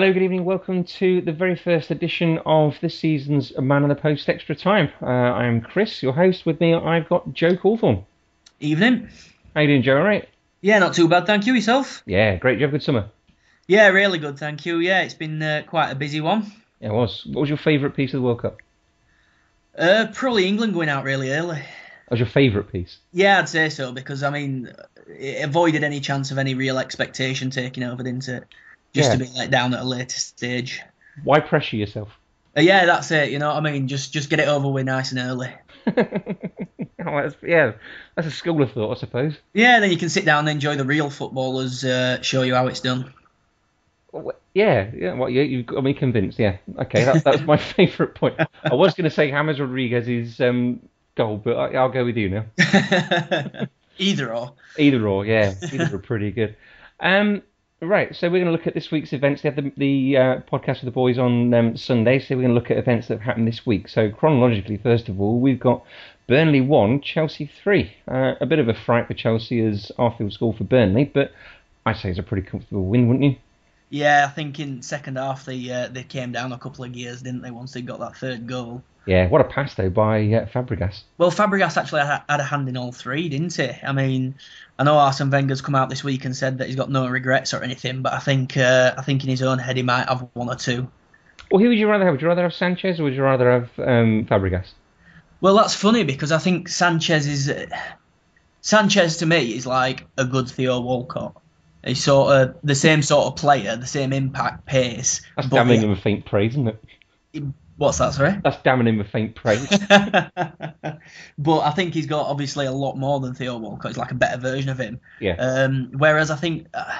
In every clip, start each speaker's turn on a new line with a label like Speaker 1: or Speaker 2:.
Speaker 1: Hello, good evening. Welcome to the very first edition of this season's Man on the Post Extra Time. Uh, I am Chris, your host. With me, I've got Joe Cawthorne.
Speaker 2: Evening.
Speaker 1: How you doing, Joe? All right?
Speaker 2: Yeah, not too bad, thank you. Yourself?
Speaker 1: Yeah, great. You have a good summer?
Speaker 2: Yeah, really good, thank you. Yeah, it's been uh, quite a busy one.
Speaker 1: Yeah, it was. What was your favourite piece of the World Cup?
Speaker 2: Uh, probably England going out really early.
Speaker 1: What was your favourite piece?
Speaker 2: Yeah, I'd say so because I mean, it avoided any chance of any real expectation taking over, didn't it? Just
Speaker 1: Yeah.
Speaker 2: to be let down at a later stage.
Speaker 1: Why pressure yourself?
Speaker 2: Uh, yeah, that's it. You know what I mean? Just just get it over with nice and early.
Speaker 1: oh, that's, yeah, that's a school of thought, I suppose.
Speaker 2: Yeah, then you can sit down and enjoy the real footballers uh, show you how it's done.
Speaker 1: Yeah, yeah. What you you got me convinced? Yeah. Okay, that, that's my favourite point. I was going to say James Rodriguez's um, goal, but I, I'll go with you now.
Speaker 2: Either or.
Speaker 1: Either or, yeah, either are pretty good. Um, right, so we're going to look at this week's events. They had the, the uh, podcast with the boys on um, Sunday, so we're going to look at events that have happened this week. So chronologically, first of all, we've got Burnley one, Chelsea three. Uh, a bit of a fright for Chelsea as Arfield scored for Burnley, but I'd say it's a pretty comfortable win, wouldn't you?
Speaker 2: Yeah, I think in second half they uh, they came down a couple of gears, didn't they? Once they got that third goal.
Speaker 1: Yeah, what a pass though by uh, Fabregas.
Speaker 2: Well, Fabregas actually had, had a hand in all three, didn't he? I mean, I know Arsene Wenger's come out this week and said that he's got no regrets or anything, but I think uh, I think in his own head he might have one or two.
Speaker 1: Well, who would you rather have? Would you rather have Sanchez or would you rather have um, Fabregas?
Speaker 2: Well, that's funny because I think Sanchez is uh, Sanchez to me is like a good Theo Walcott. He's sort of the same sort of player, the same impact, pace.
Speaker 1: That's
Speaker 2: but
Speaker 1: damning him with faint praise, isn't it?
Speaker 2: What's that, sorry?
Speaker 1: That's damning him with faint praise.
Speaker 2: but I think he's got obviously a lot more than Theo Walcott. He's like a better version of him.
Speaker 1: yeah.
Speaker 2: Um, whereas I think, uh,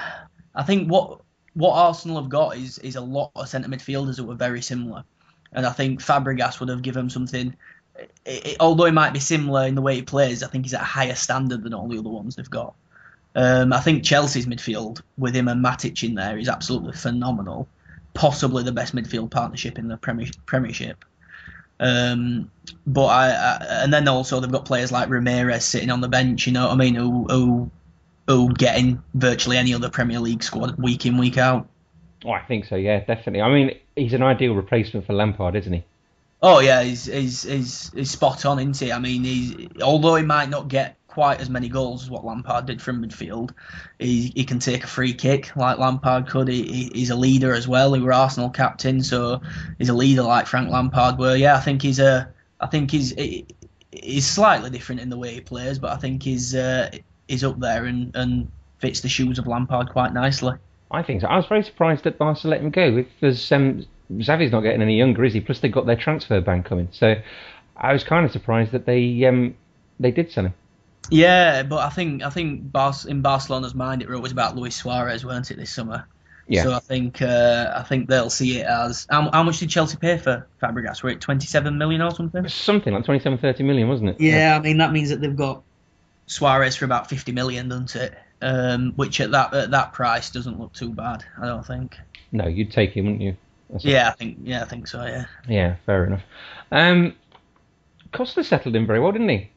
Speaker 2: I think what what Arsenal have got is is a lot of centre midfielders that were very similar, and I think Fabregas would have given him something. It, it, although he might be similar in the way he plays, I think he's at a higher standard than all the other ones they've got. Um, I think Chelsea's midfield with him and Matic in there is absolutely phenomenal. Possibly the best midfield partnership in the Premier, Premiership. Um, but I, I and then also they've got players like Ramirez sitting on the bench. You know what I mean? Who who who get in virtually any other Premier League squad week in week out.
Speaker 1: Oh, I think so. Yeah, definitely. I mean, he's an ideal replacement for Lampard, isn't he?
Speaker 2: Oh yeah, he's he's he's, he's spot on, isn't he? I mean, he's although he might not get quite as many goals as what Lampard did from midfield, he he can take a free kick like Lampard could. He, he he's a leader as well. He was Arsenal captain, so he's a leader like Frank Lampard were. Yeah, I think he's a I think he's he- he's slightly different in the way he plays, but I think he's uh, he's up there and and fits the shoes of Lampard quite nicely.
Speaker 1: I think so. I was very surprised that Barca let him go because um, Xavi's not getting any younger, is he? Plus, they got their transfer ban coming. So I was kind of surprised that they um, they did sell him.
Speaker 2: Yeah, but I think I think Bar- in Barcelona's mind it was about Luis Suarez, weren't it, this summer?
Speaker 1: Yeah.
Speaker 2: So I think uh, I think they'll see it as how, how much did Chelsea pay for Fabregas? Were it 27 million or something?
Speaker 1: Something like 27, 30 million, wasn't it?
Speaker 2: Yeah, I mean that means that they've got Suarez for about 50 million, doesn't it? Um, which at that at that price doesn't look too bad, I don't think.
Speaker 1: No, you'd take him, wouldn't you? That's it.
Speaker 2: Yeah, I think yeah, I think so. Yeah.
Speaker 1: Yeah, fair enough. Um, Costa settled in very well, didn't he?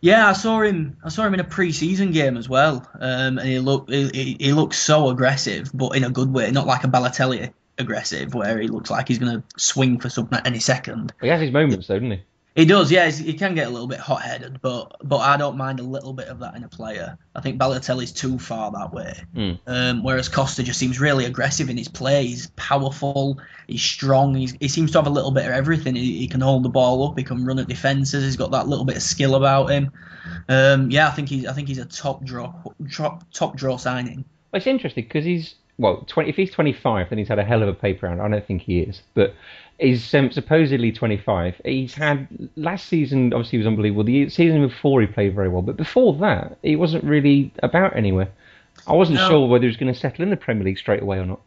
Speaker 2: Yeah, I saw him. I saw him in a pre-season game as well, um, and he looked he, he, looks so aggressive, but in a good way, not like a Balotelli aggressive, where he looks like he's going to swing for something at any second.
Speaker 1: He has his moments, though, doesn't he?
Speaker 2: He does, yeah. He can get a little bit hot-headed, but but I don't mind a little bit of that in a player. I think Balotelli's too far that way.
Speaker 1: Mm.
Speaker 2: Um, whereas Costa just seems really aggressive in his play. He's powerful. He's strong. He's, he seems to have a little bit of everything. He, he can hold the ball up. He can run at defenses. He's got that little bit of skill about him. Um, yeah, I think he's I think he's a top draw top top draw signing.
Speaker 1: Well, it's interesting because he's well, 20, if he's 25, then he's had a hell of a paper round. I don't think he is, but he's um, supposedly 25. He's had last season, obviously, was unbelievable. The season before, he played very well, but before that, he wasn't really about anywhere. I wasn't
Speaker 2: No.
Speaker 1: sure whether he was going to settle in the Premier League straight away or not.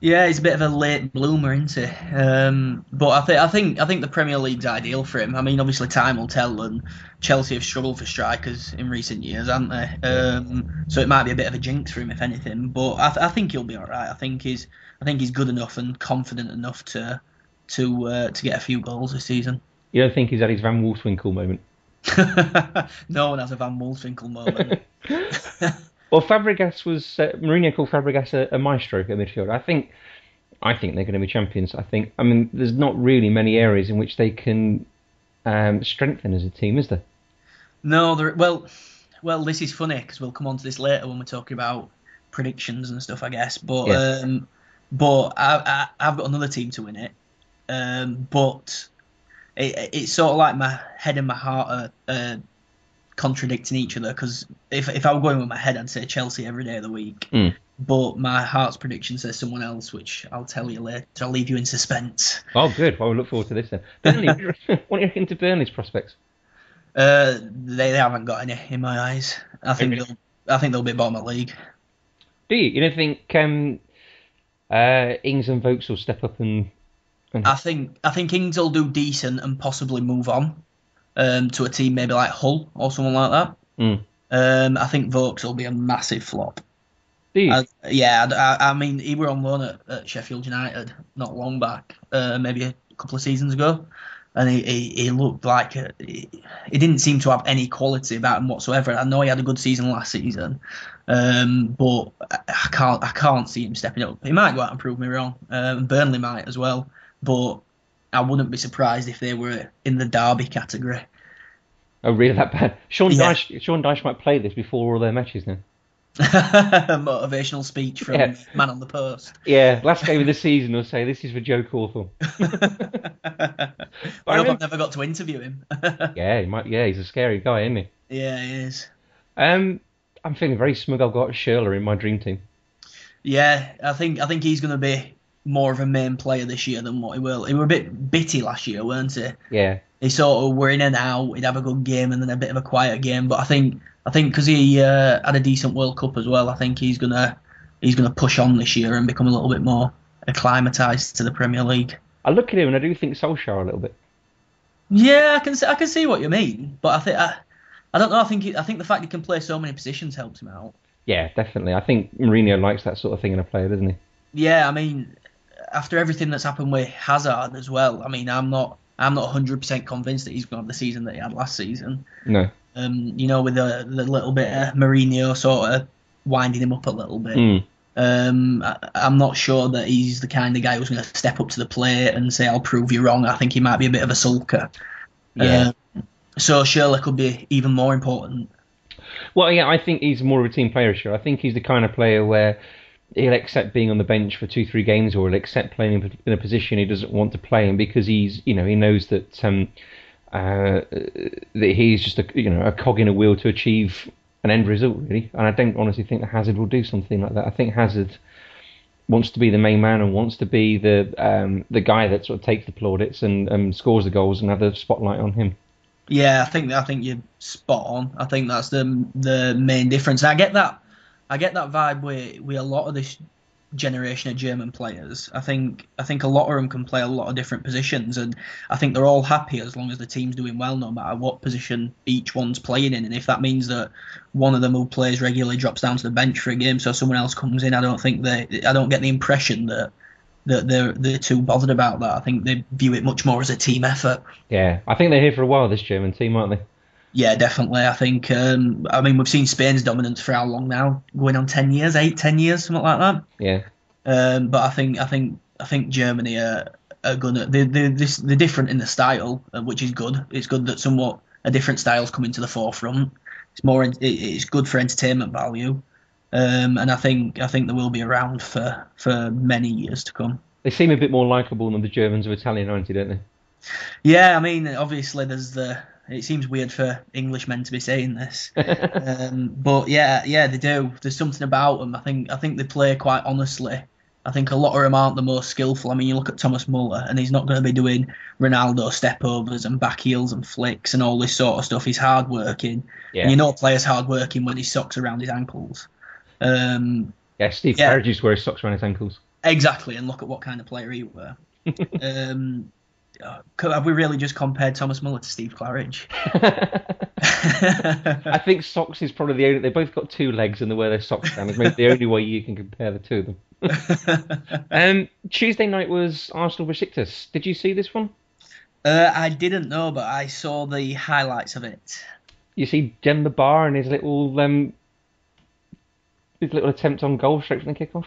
Speaker 2: Yeah, he's a bit of a late bloomer, isn't he? Um, but I think I think I think the Premier League's ideal for him. I mean, obviously time will tell, and Chelsea have struggled for strikers in recent years, haven't they? Um, so it might be a bit of a jinx for him, if anything. But I, th- I think he'll be all right. I think he's I think he's good enough and confident enough to to uh, to get a few goals this season.
Speaker 1: You don't think he's at his Van Wolfswinkel moment?
Speaker 2: no one has a Van Wolfswinkel moment.
Speaker 1: Well, Fabregas was uh, Mourinho called Fabregas a, a maestro at midfield. I think, I think they're going to be champions. I think. I mean, there's not really many areas in which they can um, strengthen as a team, is there?
Speaker 2: No, there, well, well, this is funny because we'll come on to this later when we're talking about predictions and stuff, I guess. But
Speaker 1: Yeah.
Speaker 2: um, but I, I, I've got another team to win it. Um, but it, it's sort of like my head and my heart are uh, contradicting each other because if if I were going with my head, I'd say Chelsea every day of the week.
Speaker 1: Mm.
Speaker 2: But my heart's prediction says someone else, which I'll tell you later. I'll leave you in suspense.
Speaker 1: Oh, good. Well, we look forward to this then. Burnley, what do you reckon to Burnley's prospects?
Speaker 2: Uh, they, they haven't got any in my eyes. I think
Speaker 1: Really?
Speaker 2: they'll I think they'll be bottom of the league.
Speaker 1: Do you? You don't think um, uh, Ings and Vokes will step up and? And
Speaker 2: I think I think Ings will do decent and possibly move on um, to a team maybe like Hull or someone like that.
Speaker 1: Mm.
Speaker 2: Um, I think Vokes will be a massive flop. I, yeah, I, I- I mean he were on loan at, at Sheffield United not long back, uh, maybe a couple of seasons ago, and he, he, he looked like a, he, he didn't seem to have any quality about him whatsoever. I know he had a good season last season, um, but I, I can't I can't see him stepping up. He might go out and prove me wrong. Um, Burnley might as well, but I wouldn't be surprised if they were in the Derby category.
Speaker 1: oh, really that bad? Sean
Speaker 2: Yeah.
Speaker 1: Dyche, Sean Dyche might play this before all their matches now.
Speaker 2: Motivational speech from
Speaker 1: Yeah.
Speaker 2: man on the post.
Speaker 1: Yeah, last game of the season, I'll say this is for Joe Cawthorne.
Speaker 2: I
Speaker 1: I
Speaker 2: hope
Speaker 1: remember-
Speaker 2: I've never got to interview him.
Speaker 1: Yeah, he might. Yeah, he's a scary guy, isn't he?
Speaker 2: yeah, he is.
Speaker 1: Um, I'm feeling very smug. I've got Schürrle in my dream team.
Speaker 2: Yeah, I think I think he's going to be more of a main player this year than what he will. He were a bit bitty last year, weren't he?
Speaker 1: Yeah,
Speaker 2: He sort of were in and out. He'd have a good game and then a bit of a quiet game. But I think I think because he uh, had a decent World Cup as well, I think he's gonna he's gonna push on this year and become a little bit more acclimatized to the Premier League.
Speaker 1: I look at him and I do think Solskjaer a little bit.
Speaker 2: Yeah, I can see, I can see what you mean, but I think I, I don't know. I think he, I think the fact he can play so many positions helps him out.
Speaker 1: Yeah, definitely. I think Mourinho likes that sort of thing in a player, doesn't he?
Speaker 2: Yeah, I mean, after everything that's happened with Hazard as well, I mean, I'm not I'm not 100 percent convinced that he's going to have the season that he had last season.
Speaker 1: No.
Speaker 2: Um, you know, with the, the little bit of Mourinho sort of winding him up a little bit.
Speaker 1: Mm.
Speaker 2: Um, I, I'm not sure that he's the kind of guy who's going to step up to the plate and say, "I'll prove you wrong." I think he might be a bit of a sulker.
Speaker 1: Yeah.
Speaker 2: Um, so Schürrle could be even more important.
Speaker 1: Well, yeah, I think he's more of a team player. Sure, I think he's the kind of player where he'll accept being on the bench for two, three games, or he'll accept playing in- a position he doesn't want to play in because he's, you know, he knows that um, uh, that he's just a, you know, a cog in a wheel to achieve an end result, really. And I don't honestly think that Hazard will do something like that. I think Hazard wants to be the main man and wants to be the um, the guy that sort of takes the plaudits and um, scores the goals and have the spotlight on him.
Speaker 2: Yeah, I think I think you're spot on. I think that's the the main difference. I get that. I get that vibe with with a lot of this generation of German players. I think I think a lot of them can play a lot of different positions, and I think they're all happy as long as the team's doing well, no matter what position each one's playing in. And if that means that one of them who plays regularly drops down to the bench for a game, so someone else comes in, I don't think they. I don't get the impression that that they're they're too bothered about that. I think they view it much more as a team effort.
Speaker 1: Yeah, I think they're here for a while. This German team, aren't they?
Speaker 2: Yeah, definitely. I think. Um, I mean, we've seen Spain's dominance for how long now? Going on ten years, eight, ten years, something like that.
Speaker 1: Yeah.
Speaker 2: Um, but I think, I think, I think Germany are, are gonna. They, they, this, they're different in the style, uh, which is good. It's good that somewhat a different style's coming to the forefront. It's more. It, it's good for entertainment value. Um, and I think, I think they will be around for for many years to come.
Speaker 1: They seem a bit more likable than the Germans of Italia 90, don't they?
Speaker 2: Yeah, I mean, obviously there's the It seems weird for Englishmen to be saying this, um, but yeah, yeah, they do. There's something about them. I think I think they play quite honestly. I think a lot of them aren't the most skillful. I mean, you look at Thomas Muller, and he's not going to be doing Ronaldo stepovers and back heels and flicks and all this sort of stuff. He's hardworking,
Speaker 1: Yeah.
Speaker 2: and you know a player's hardworking when his socks around his ankles. Um,
Speaker 1: Yeah, Steve
Speaker 2: Yeah.
Speaker 1: Claridge used to wear his socks around his ankles.
Speaker 2: exactly, and look at what kind of player he were. um, have we really just compared Thomas Muller to Steve Claridge?
Speaker 1: I think socks is probably the only. They both got two legs and they wear their socks down. It's maybe the only way you can compare the two of them. Um, Tuesday night was Arsenal Besiktas. Did you see this one?
Speaker 2: Uh, I didn't know, but I saw the highlights of it.
Speaker 1: You see Demba Ba and his little um, his little attempt on goal straight from the kickoff.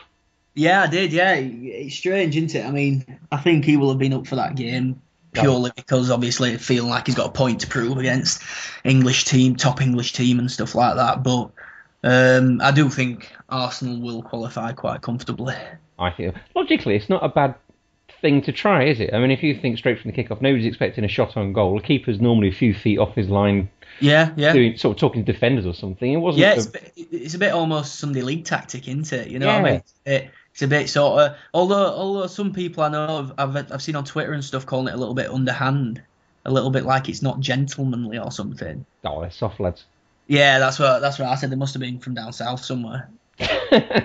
Speaker 2: Yeah, I did. Yeah, it's strange, isn't it? I mean, I think he will have been up for that game purely because obviously feeling like he's got a point to prove against English team, top English team, and stuff like that. But um, I do think Arsenal will qualify quite comfortably.
Speaker 1: I think logically it's not a bad thing to try, is it? I mean, if you think straight from the kickoff, nobody's expecting a shot on goal. The keeper's normally a few feet off his line,
Speaker 2: Yeah, yeah.
Speaker 1: doing sort of talking to defenders or something. It wasn't.
Speaker 2: Yeah, it's, a bit- it's a bit almost Sunday league tactic, isn't it? You know what I mean? It, it's a bit sort of. Although, although some people I know I've, I've I've seen on Twitter and stuff calling it a little bit underhand, a little bit like it's not gentlemanly or something.
Speaker 1: oh, they're soft lads.
Speaker 2: Yeah, that's what that's what I said. They must have been from down south somewhere.
Speaker 1: yeah,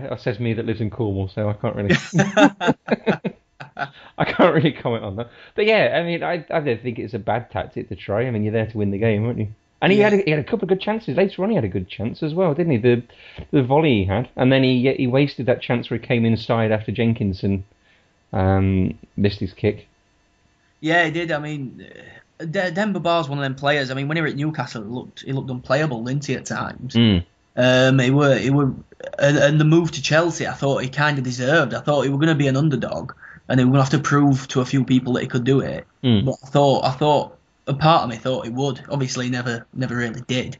Speaker 1: that says me that lives in Cornwall, so I can't really. I can't really comment on that. But yeah, I mean, I, I don't think it's a bad tactic to try. I mean, you're there to win the game, aren't you? And he
Speaker 2: Yeah.
Speaker 1: had a, he had a couple of good chances later on. He had a good chance as well, didn't he? The the volley he had, and then he he wasted that chance where he came inside after Jenkinson um, missed his kick.
Speaker 2: Yeah, he did. I mean, uh, De- Demba Ba's one of them players. I mean, when he were at Newcastle, he looked he looked unplayable, didn't he? At times.
Speaker 1: Mm.
Speaker 2: Um, he were he were, and, and the move to Chelsea, I thought he kind of deserved. I thought he were going to be an underdog, and he were going to have to prove to a few people that he could do it.
Speaker 1: Mm.
Speaker 2: But I thought, I thought, a part of me thought he would. Obviously, never, never really did.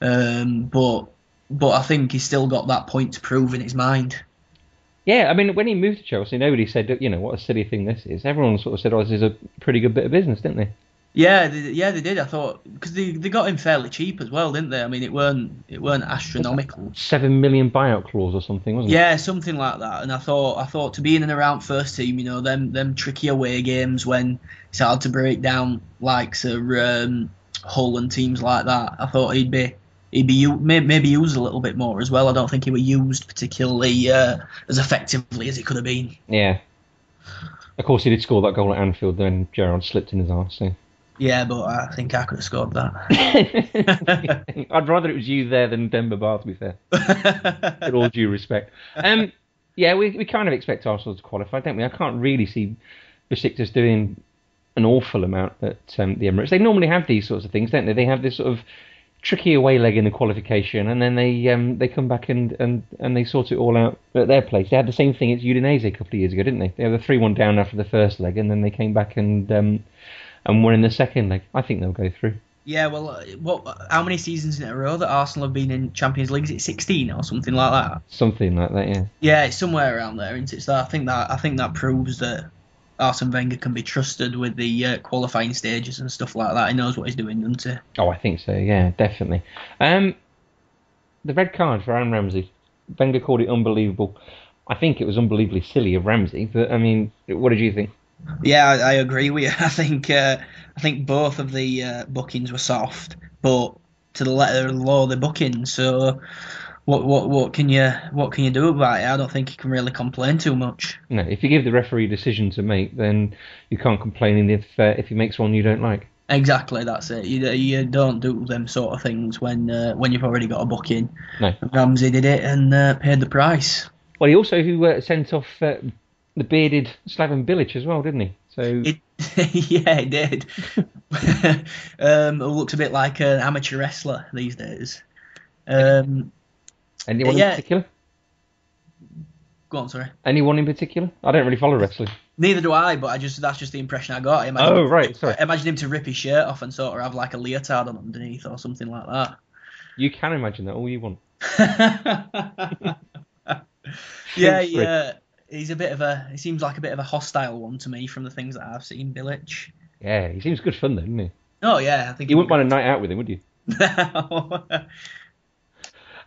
Speaker 2: Um, but, but I think he's still got that point to prove in his mind.
Speaker 1: Yeah, I mean, when he moved to Chelsea, nobody said, you know, what a silly thing this is. Everyone sort of said, oh, this is a pretty good bit of business, didn't they?
Speaker 2: Yeah, they, yeah, they did. I thought because they, they got him fairly cheap as well, didn't they? I mean, it weren't it weren't astronomical.
Speaker 1: Seven million buyout clause or something, wasn't it?
Speaker 2: Yeah, something like that. And I thought, I thought to be in and around first team, you know, them them tricky away games when it's hard to break down like so, um, Hull and teams like that. I thought he'd be he'd be maybe used a little bit more as well. I don't think he was used particularly uh, as effectively as he could have been.
Speaker 1: Yeah. Of course, he did score that goal at Anfield. Then Gerrard slipped in his arse. So.
Speaker 2: Yeah, but I think I could have scored that.
Speaker 1: I'd rather it was you there than Demba Ba, to be fair. With all due respect. Um, yeah, we we kind of expect Arsenal to qualify, don't we? I can't really see Besiktas doing an awful amount at um, the Emirates. They normally have these sorts of things, don't they? They have this sort of tricky away leg in the qualification, and then they um, they come back and, and, and they sort it all out at their place. They had the same thing at Udinese a couple of years ago, didn't they? They had the three one down after the first leg, and then they came back and um, and won in the second leg. I think they'll go through.
Speaker 2: Yeah, well, uh, what? How many seasons in a row that Arsenal have been in Champions League? Is it sixteen or something like that?
Speaker 1: Something like that, yeah.
Speaker 2: Yeah, it's somewhere around there, isn't it? So I think that I think that proves that Arsene Wenger can be trusted with the uh, qualifying stages and stuff like that. He knows what he's doing, doesn't he?
Speaker 1: Oh, I think so. Yeah, definitely. Um, the red card for Aaron Ramsey. Wenger called it unbelievable. I think it was unbelievably silly of Ramsey, but I mean, what did you think?
Speaker 2: Yeah, I, I agree with you. I think uh, I think both of the uh, bookings were soft, but to the letter of the law, they're bookings. So what what what can you what can you do about it? I don't think you can really complain too much.
Speaker 1: No, if you give the referee a decision to make, then you can't complain if uh, if he makes one you don't like.
Speaker 2: Exactly, that's it. You you don't do them sort of things when uh, when you've already got a booking.
Speaker 1: No.
Speaker 2: Ramsey did it and uh, paid the price.
Speaker 1: Well, he also who uh, sent off uh, the bearded Slaven Bilic as well, didn't he? So
Speaker 2: It, yeah, it did. um, looks a bit like an amateur wrestler these days. Um,
Speaker 1: anyone
Speaker 2: yeah.
Speaker 1: in particular?
Speaker 2: go on, sorry.
Speaker 1: Anyone in particular? I don't really follow wrestling.
Speaker 2: Neither do I, but I just that's just the impression I got. I imagine,
Speaker 1: Oh, right, sorry.
Speaker 2: Imagine him to rip his shirt off and sort of have like a leotard on underneath or something like that.
Speaker 1: You can imagine that all you want.
Speaker 2: yeah, yeah. He's a bit of a. He seems like a bit of a hostile one to me from the things that I've seen. Bilic.
Speaker 1: Yeah, he seems good fun though, doesn't he?
Speaker 2: Oh yeah, I think
Speaker 1: You wouldn't mind a night out with him, would you?
Speaker 2: long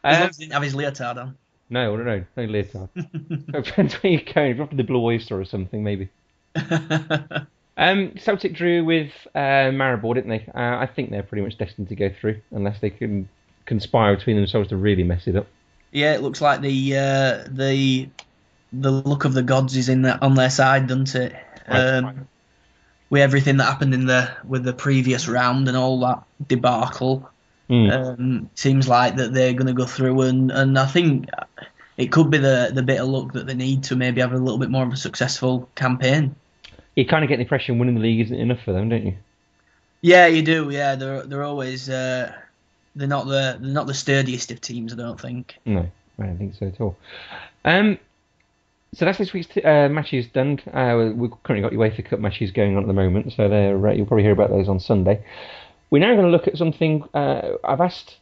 Speaker 2: as he didn't have his leotard on.
Speaker 1: no, no, no, no leotard. Depends where you're going. If you're off to the Blue Oyster or something, maybe. Um, Celtic drew with uh, Maribor, didn't they? Uh, I think they're pretty much destined to go through unless they can conspire between themselves to really mess it up.
Speaker 2: yeah, it looks like the uh, the the look of the gods is in the, on their side, doesn't it? Um, with everything that happened in the with the previous round and all that debacle,
Speaker 1: Hmm.
Speaker 2: um, seems like that they're going to go through, and, and I think it could be the the bit of luck that they need to maybe have a little bit more of a successful campaign.
Speaker 1: you kind of get the impression winning the league isn't enough for them, don't you?
Speaker 2: Yeah, you do. Yeah, they're they're always uh, they're not the they're not the sturdiest of teams. I don't think.
Speaker 1: No, I don't think so at all. Um, so that's this week's t- uh, matches done. Uh, we've currently got UEFA Cup matches going on at the moment, so uh, you'll probably hear about those on Sunday. We're now going to look at something. Uh, I've asked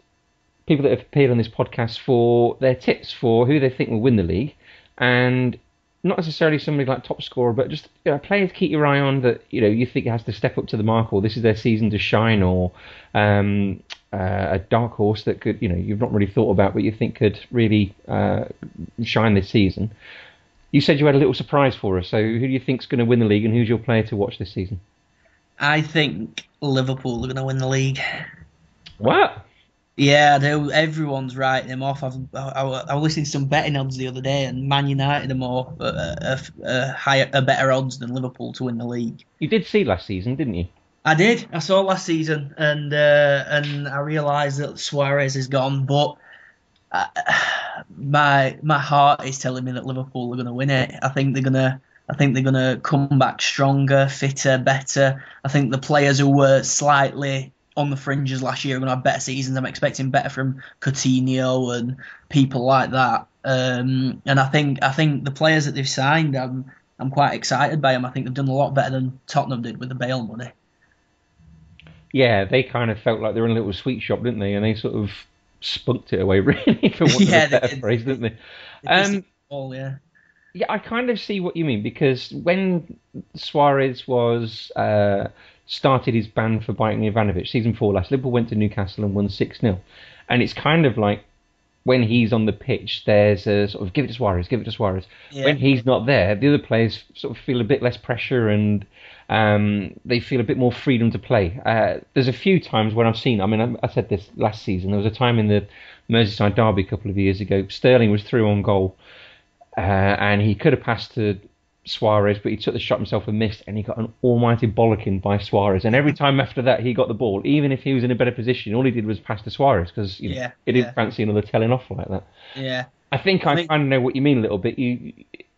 Speaker 1: people that have appeared on this podcast for their tips for who they think will win the league, and not necessarily somebody like top scorer, but just you know, to keep your eye on that you know you think has to step up to the mark, or this is their season to shine, or um, uh, a dark horse that could you know you've not really thought about, but you think could really uh, shine this season. You said you had a little surprise for us, so who do you think's going to win the league, and who's your player to watch this season?
Speaker 2: I think Liverpool are going to win the league.
Speaker 1: What?
Speaker 2: Yeah, do. Everyone's writing them off. I've, I, I, listening to some betting odds the other day, and Man United are more uh, uh, uh, higher, uh, better odds than Liverpool to win the league.
Speaker 1: You did see last season, didn't you?
Speaker 2: I did. I saw last season, and uh, and I realised that Suarez is gone, but uh, my my heart is telling me that Liverpool are going to win it. I think they're gonna. I think they're gonna come back stronger, fitter, better. I think the players who were slightly on the fringes last year are gonna have better seasons. I'm expecting better from Coutinho and people like that. Um, and I think I think the players that they've signed, I'm I'm quite excited by them. I think they've done a lot better than Tottenham did with the Bale money.
Speaker 1: Yeah, they kind of felt like they were in a little sweet shop, didn't they? And they sort of spunked it away, really, for want
Speaker 2: Yeah,
Speaker 1: of a better
Speaker 2: did.
Speaker 1: phrase, didn't they?
Speaker 2: They
Speaker 1: Um,
Speaker 2: all, yeah.
Speaker 1: Yeah, I kind of see what you mean because when Suarez was uh, started his ban for biting Ivanovic, season four last, Liverpool went to Newcastle and won six 0 and it's kind of like when he's on the pitch, there's a sort of give it to Suarez, give it to Suarez.
Speaker 2: Yeah.
Speaker 1: When he's not there, the other players sort of feel a bit less pressure and um, they feel a bit more freedom to play. Uh, there's a few times when I've seen. I mean, I, I said this last season. There was a time in the Merseyside derby a couple of years ago. Sterling was through on goal uh, and he could have passed to Suarez, but he took the shot himself and missed, and he got an almighty bollocking by Suarez. And every time after that, he got the ball, even if he was in a better position, all he did was pass to Suarez because you know,
Speaker 2: Yeah,
Speaker 1: he didn't
Speaker 2: yeah.
Speaker 1: fancy another telling off like that.
Speaker 2: Yeah.
Speaker 1: I think I,
Speaker 2: I
Speaker 1: kind of know what you mean a little bit. You,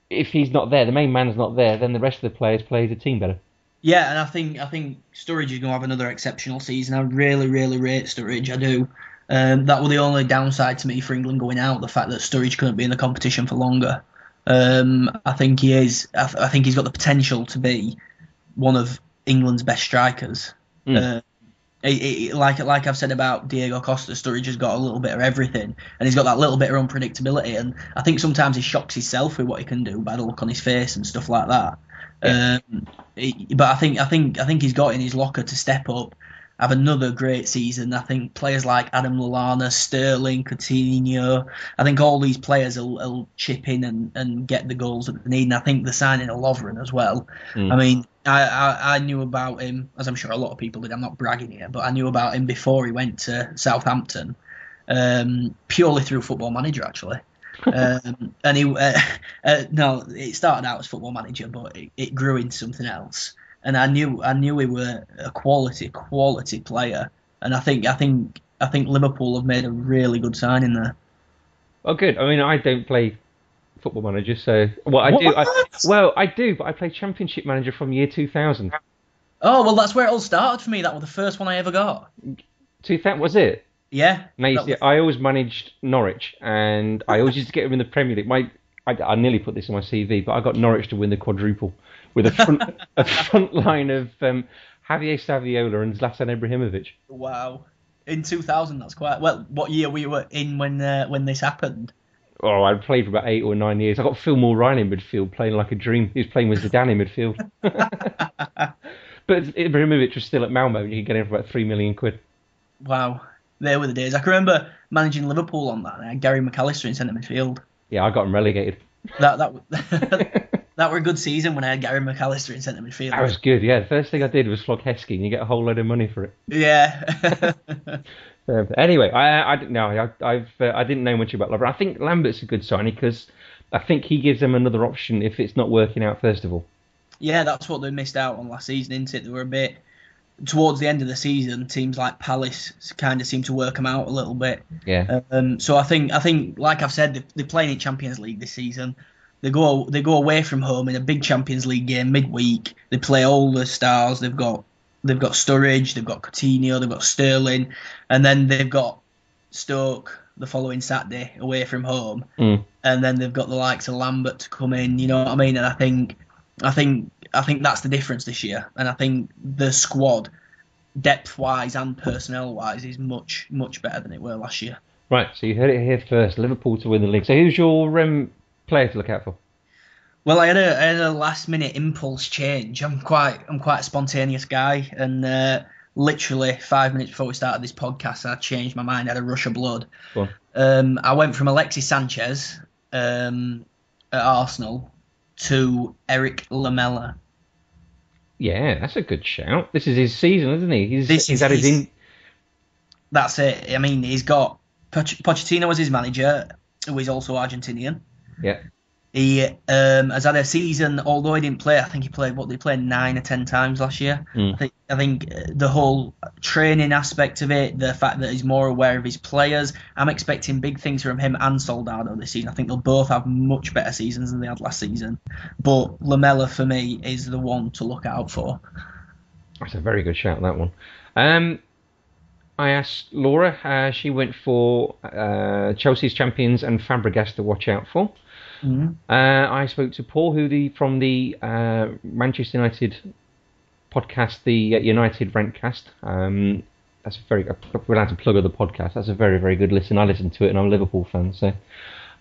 Speaker 1: if he's not there, the main man's not there, then the rest of the players play the team better.
Speaker 2: Yeah, and I think I think Sturridge is going to have another exceptional season. I really, really rate Sturridge. I do. Um, that was the only downside to me for England going out, the fact that Sturridge couldn't be in the competition for longer. Um, I think he is. I, th- I think he's got the potential to be one of England's best strikers.
Speaker 1: Mm.
Speaker 2: Uh, it- it- like like I've said about Diego Costa, Sturridge has got a little bit of everything, and he's got that little bit of unpredictability. And I think sometimes he shocks himself with what he can do by the look on his face and stuff like that. Um, he- but I think I think I think he's got in his locker to step up, have another great season. I think players like Adam Lallana, Sterling, Coutinho, I think all these players will, will chip in and, and get the goals that they need. And I think the signing of Lovren as well.
Speaker 1: Mm.
Speaker 2: I mean, I, I I knew about him as I'm sure a lot of people did. I'm not bragging here, but I knew about him before he went to Southampton, um, purely through Football Manager actually. um, and he uh, uh, no, it started out as Football Manager, but it, it grew into something else. And I knew I knew he were a quality quality player, and I think I think I think Liverpool have made a really good signing there.
Speaker 1: Oh, good. I mean, I don't play Football Manager, so well, I do. I, well, I do, but I play Championship Manager from year 2000.
Speaker 2: Oh well, that's where it all started for me. That was the first one I ever got.
Speaker 1: 2000 was it?
Speaker 2: Yeah.
Speaker 1: See,
Speaker 2: was-
Speaker 1: I always managed Norwich, and I always used to get them in the Premier League. My, I, I nearly put this on my CV, but I got Norwich to win the quadruple with a front, a front line of um, Javier Saviola and Zlatan Ibrahimovic.
Speaker 2: Wow. In 2000, that's quite well. What year we were in when uh, when this happened?
Speaker 1: Oh, I played for about eight or nine years. I got Phil Mulryne in midfield, playing like a dream. He was playing with Zidane in midfield. but Ibrahimovic was still at Malmo, and you could get him for about three million quid.
Speaker 2: Wow, there were the days. I can remember managing Liverpool on that. I Gary McAllister in centre midfield.
Speaker 1: Yeah, I got him relegated.
Speaker 2: That that that were a good season when I had Gary McAllister in centre midfield.
Speaker 1: That was good. Yeah, the first thing I did was flog Heskey, and you get a whole load of money for it.
Speaker 2: Yeah.
Speaker 1: Uh, anyway, I I didn't know. I I've uh, I didn't know much about Lambert. I think Lambert's a good signing because I think he gives them another option if it's not working out. First of all.
Speaker 2: Yeah, that's what they missed out on last season, isn't it? They were a bit towards the end of the season. Teams like Palace kind of seemed to work them out a little bit.
Speaker 1: Yeah.
Speaker 2: Um, so I think I think like I've said, they- they're playing in Champions League this season. They go they go away from home in a big Champions League game midweek. They play all the stars. They've got they've got Sturridge, they've got Coutinho, they've got Sterling, and then they've got Stoke the following Saturday away from home
Speaker 1: Mm.
Speaker 2: and then they've got the likes of Lambert to come in. You know what I mean? And I think, I think, I think that's the difference this year. And I think the squad, depth wise and personnel wise, is much much better than it were last year.
Speaker 1: Right. So you heard it here first. Liverpool to win the league. So who's your um, player to look out for?
Speaker 2: Well, I had a, I had a last minute impulse change. I'm quite I'm quite a spontaneous guy, and uh, literally five minutes before we started this podcast, I changed my mind. I had a rush of blood. Um, I went from Alexis Sanchez um, at Arsenal to Erik Lamela.
Speaker 1: Yeah, that's a good shout. This is his season, isn't he? He's
Speaker 2: This
Speaker 1: he's
Speaker 2: is
Speaker 1: his
Speaker 2: his-
Speaker 1: in.
Speaker 2: That's it. I mean, he's got Poch- Pochettino as his manager, who is also Argentinian.
Speaker 1: Yeah.
Speaker 2: He um, has had a season, although he didn't play. I think he played what they played nine or ten times last year.
Speaker 1: Mm.
Speaker 2: I think I think uh, the whole training aspect of it, the fact that he's more aware of his players. I'm expecting big things from him and Soldado this season. I think they'll both have much better seasons than they had last season. But Lamela for me is the one to look out for.
Speaker 1: That's a very good shout, that one. Um, I asked Laura. Uh, she went for uh, Chelsea's champions and Fabregas to watch out for.
Speaker 2: Mhm.
Speaker 1: Uh, I spoke to Paul Hoody from the uh, Manchester United podcast, the uh, United Rentcast. Um, that's a very. We're allowed to plug other podcast. That's a very, very good listen. I listen to it, and I'm a Liverpool fan. So,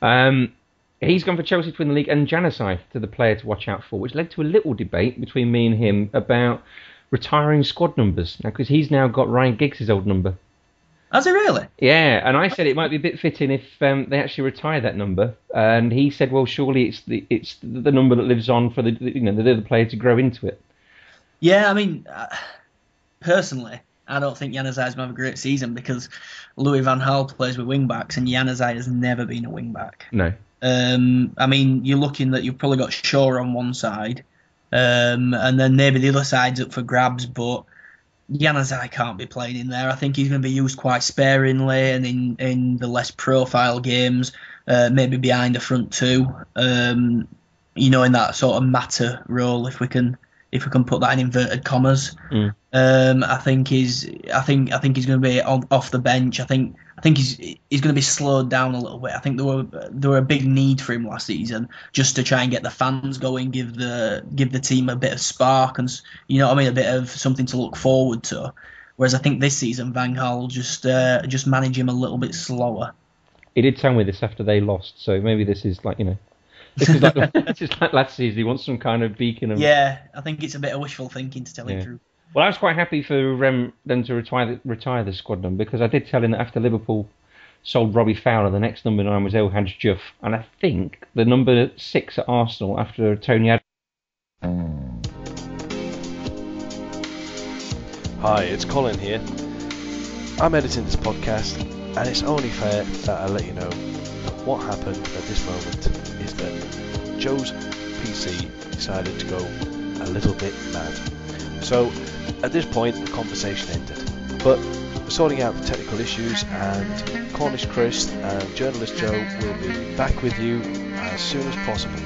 Speaker 1: um, he's gone for Chelsea to win the league and Januzaj to the player to watch out for, which led to a little debate between me and him about retiring squad numbers. Now, because he's now got Ryan Giggs' old number.
Speaker 2: Has he really?
Speaker 1: Yeah, and I said it might be a bit fitting if um, they actually retire that number, and he said, well, surely it's the it's the number that lives on for the you know the other player to grow into it.
Speaker 2: Yeah, I mean, uh, personally, I don't think Januzaj's going to have a great season because Louis Van Gaal plays with wing backs, and Januzaj has never been a wing back.
Speaker 1: No,
Speaker 2: Um, I mean, you're looking that you've probably got Shaw on one side, um, and then maybe the other side's up for grabs, but Januzaj can't be playing in there. I think he's going to be used quite sparingly and in, in the less profile games, uh, maybe behind the front two, um, you know, in that sort of matter role, if we can if we can put that in inverted commas.
Speaker 1: Mm.
Speaker 2: Um, I think he's I think I think he's going to be on, off the bench. I think I think he's he's going to be slowed down a little bit. I think there were there were a big need for him last season just to try and get the fans going, give the give the team a bit of spark and you know what I mean, a bit of something to look forward to. Whereas I think this season Van Gaal just uh, just manage him a little bit slower.
Speaker 1: he did tell me this after they lost, so maybe this is like you know, this is like this is like last season. He wants some kind of beacon of
Speaker 2: Yeah, I think it's a bit of wishful thinking to tell
Speaker 1: Yeah.
Speaker 2: you the truth.
Speaker 1: Well, I was quite happy for um, them to retire the, retire the squad number because I did tell him that after Liverpool sold Robbie Fowler, the next number nine was El Hadj Diouf, and I think the number six at Arsenal after Tony Ad-
Speaker 3: Hi, it's Colin here. I'm editing this podcast, and it's only fair that I let you know that what happened at this moment is that Joe's PC decided to go a little bit mad. So, at this point, the conversation ended. But we're sorting out the technical issues, and Cornish Chris and journalist Joe will be back with you as soon as possible.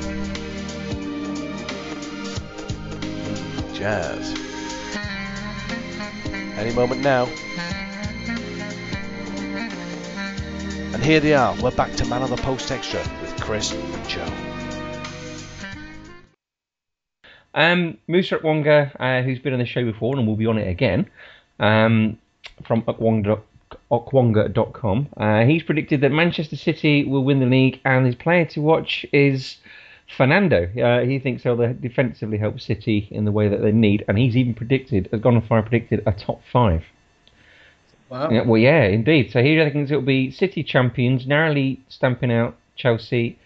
Speaker 3: Jazz. Any moment now. And here they are. We're back to Man on the Post Extra with Chris and Joe.
Speaker 1: Um, Musa Okwonga, uh, who's been on the show before and will be on it again, um, from Okwonga.com, uh, he's predicted that Manchester City will win the league, and his player to watch is Fernando, uh, he thinks he'll defensively help City in the way that they need, and he's even predicted, has gone on fire predicted a top five.
Speaker 2: Wow.
Speaker 1: Yeah, well, yeah, indeed. So he reckons it'll be City champions, narrowly stamping out Chelsea,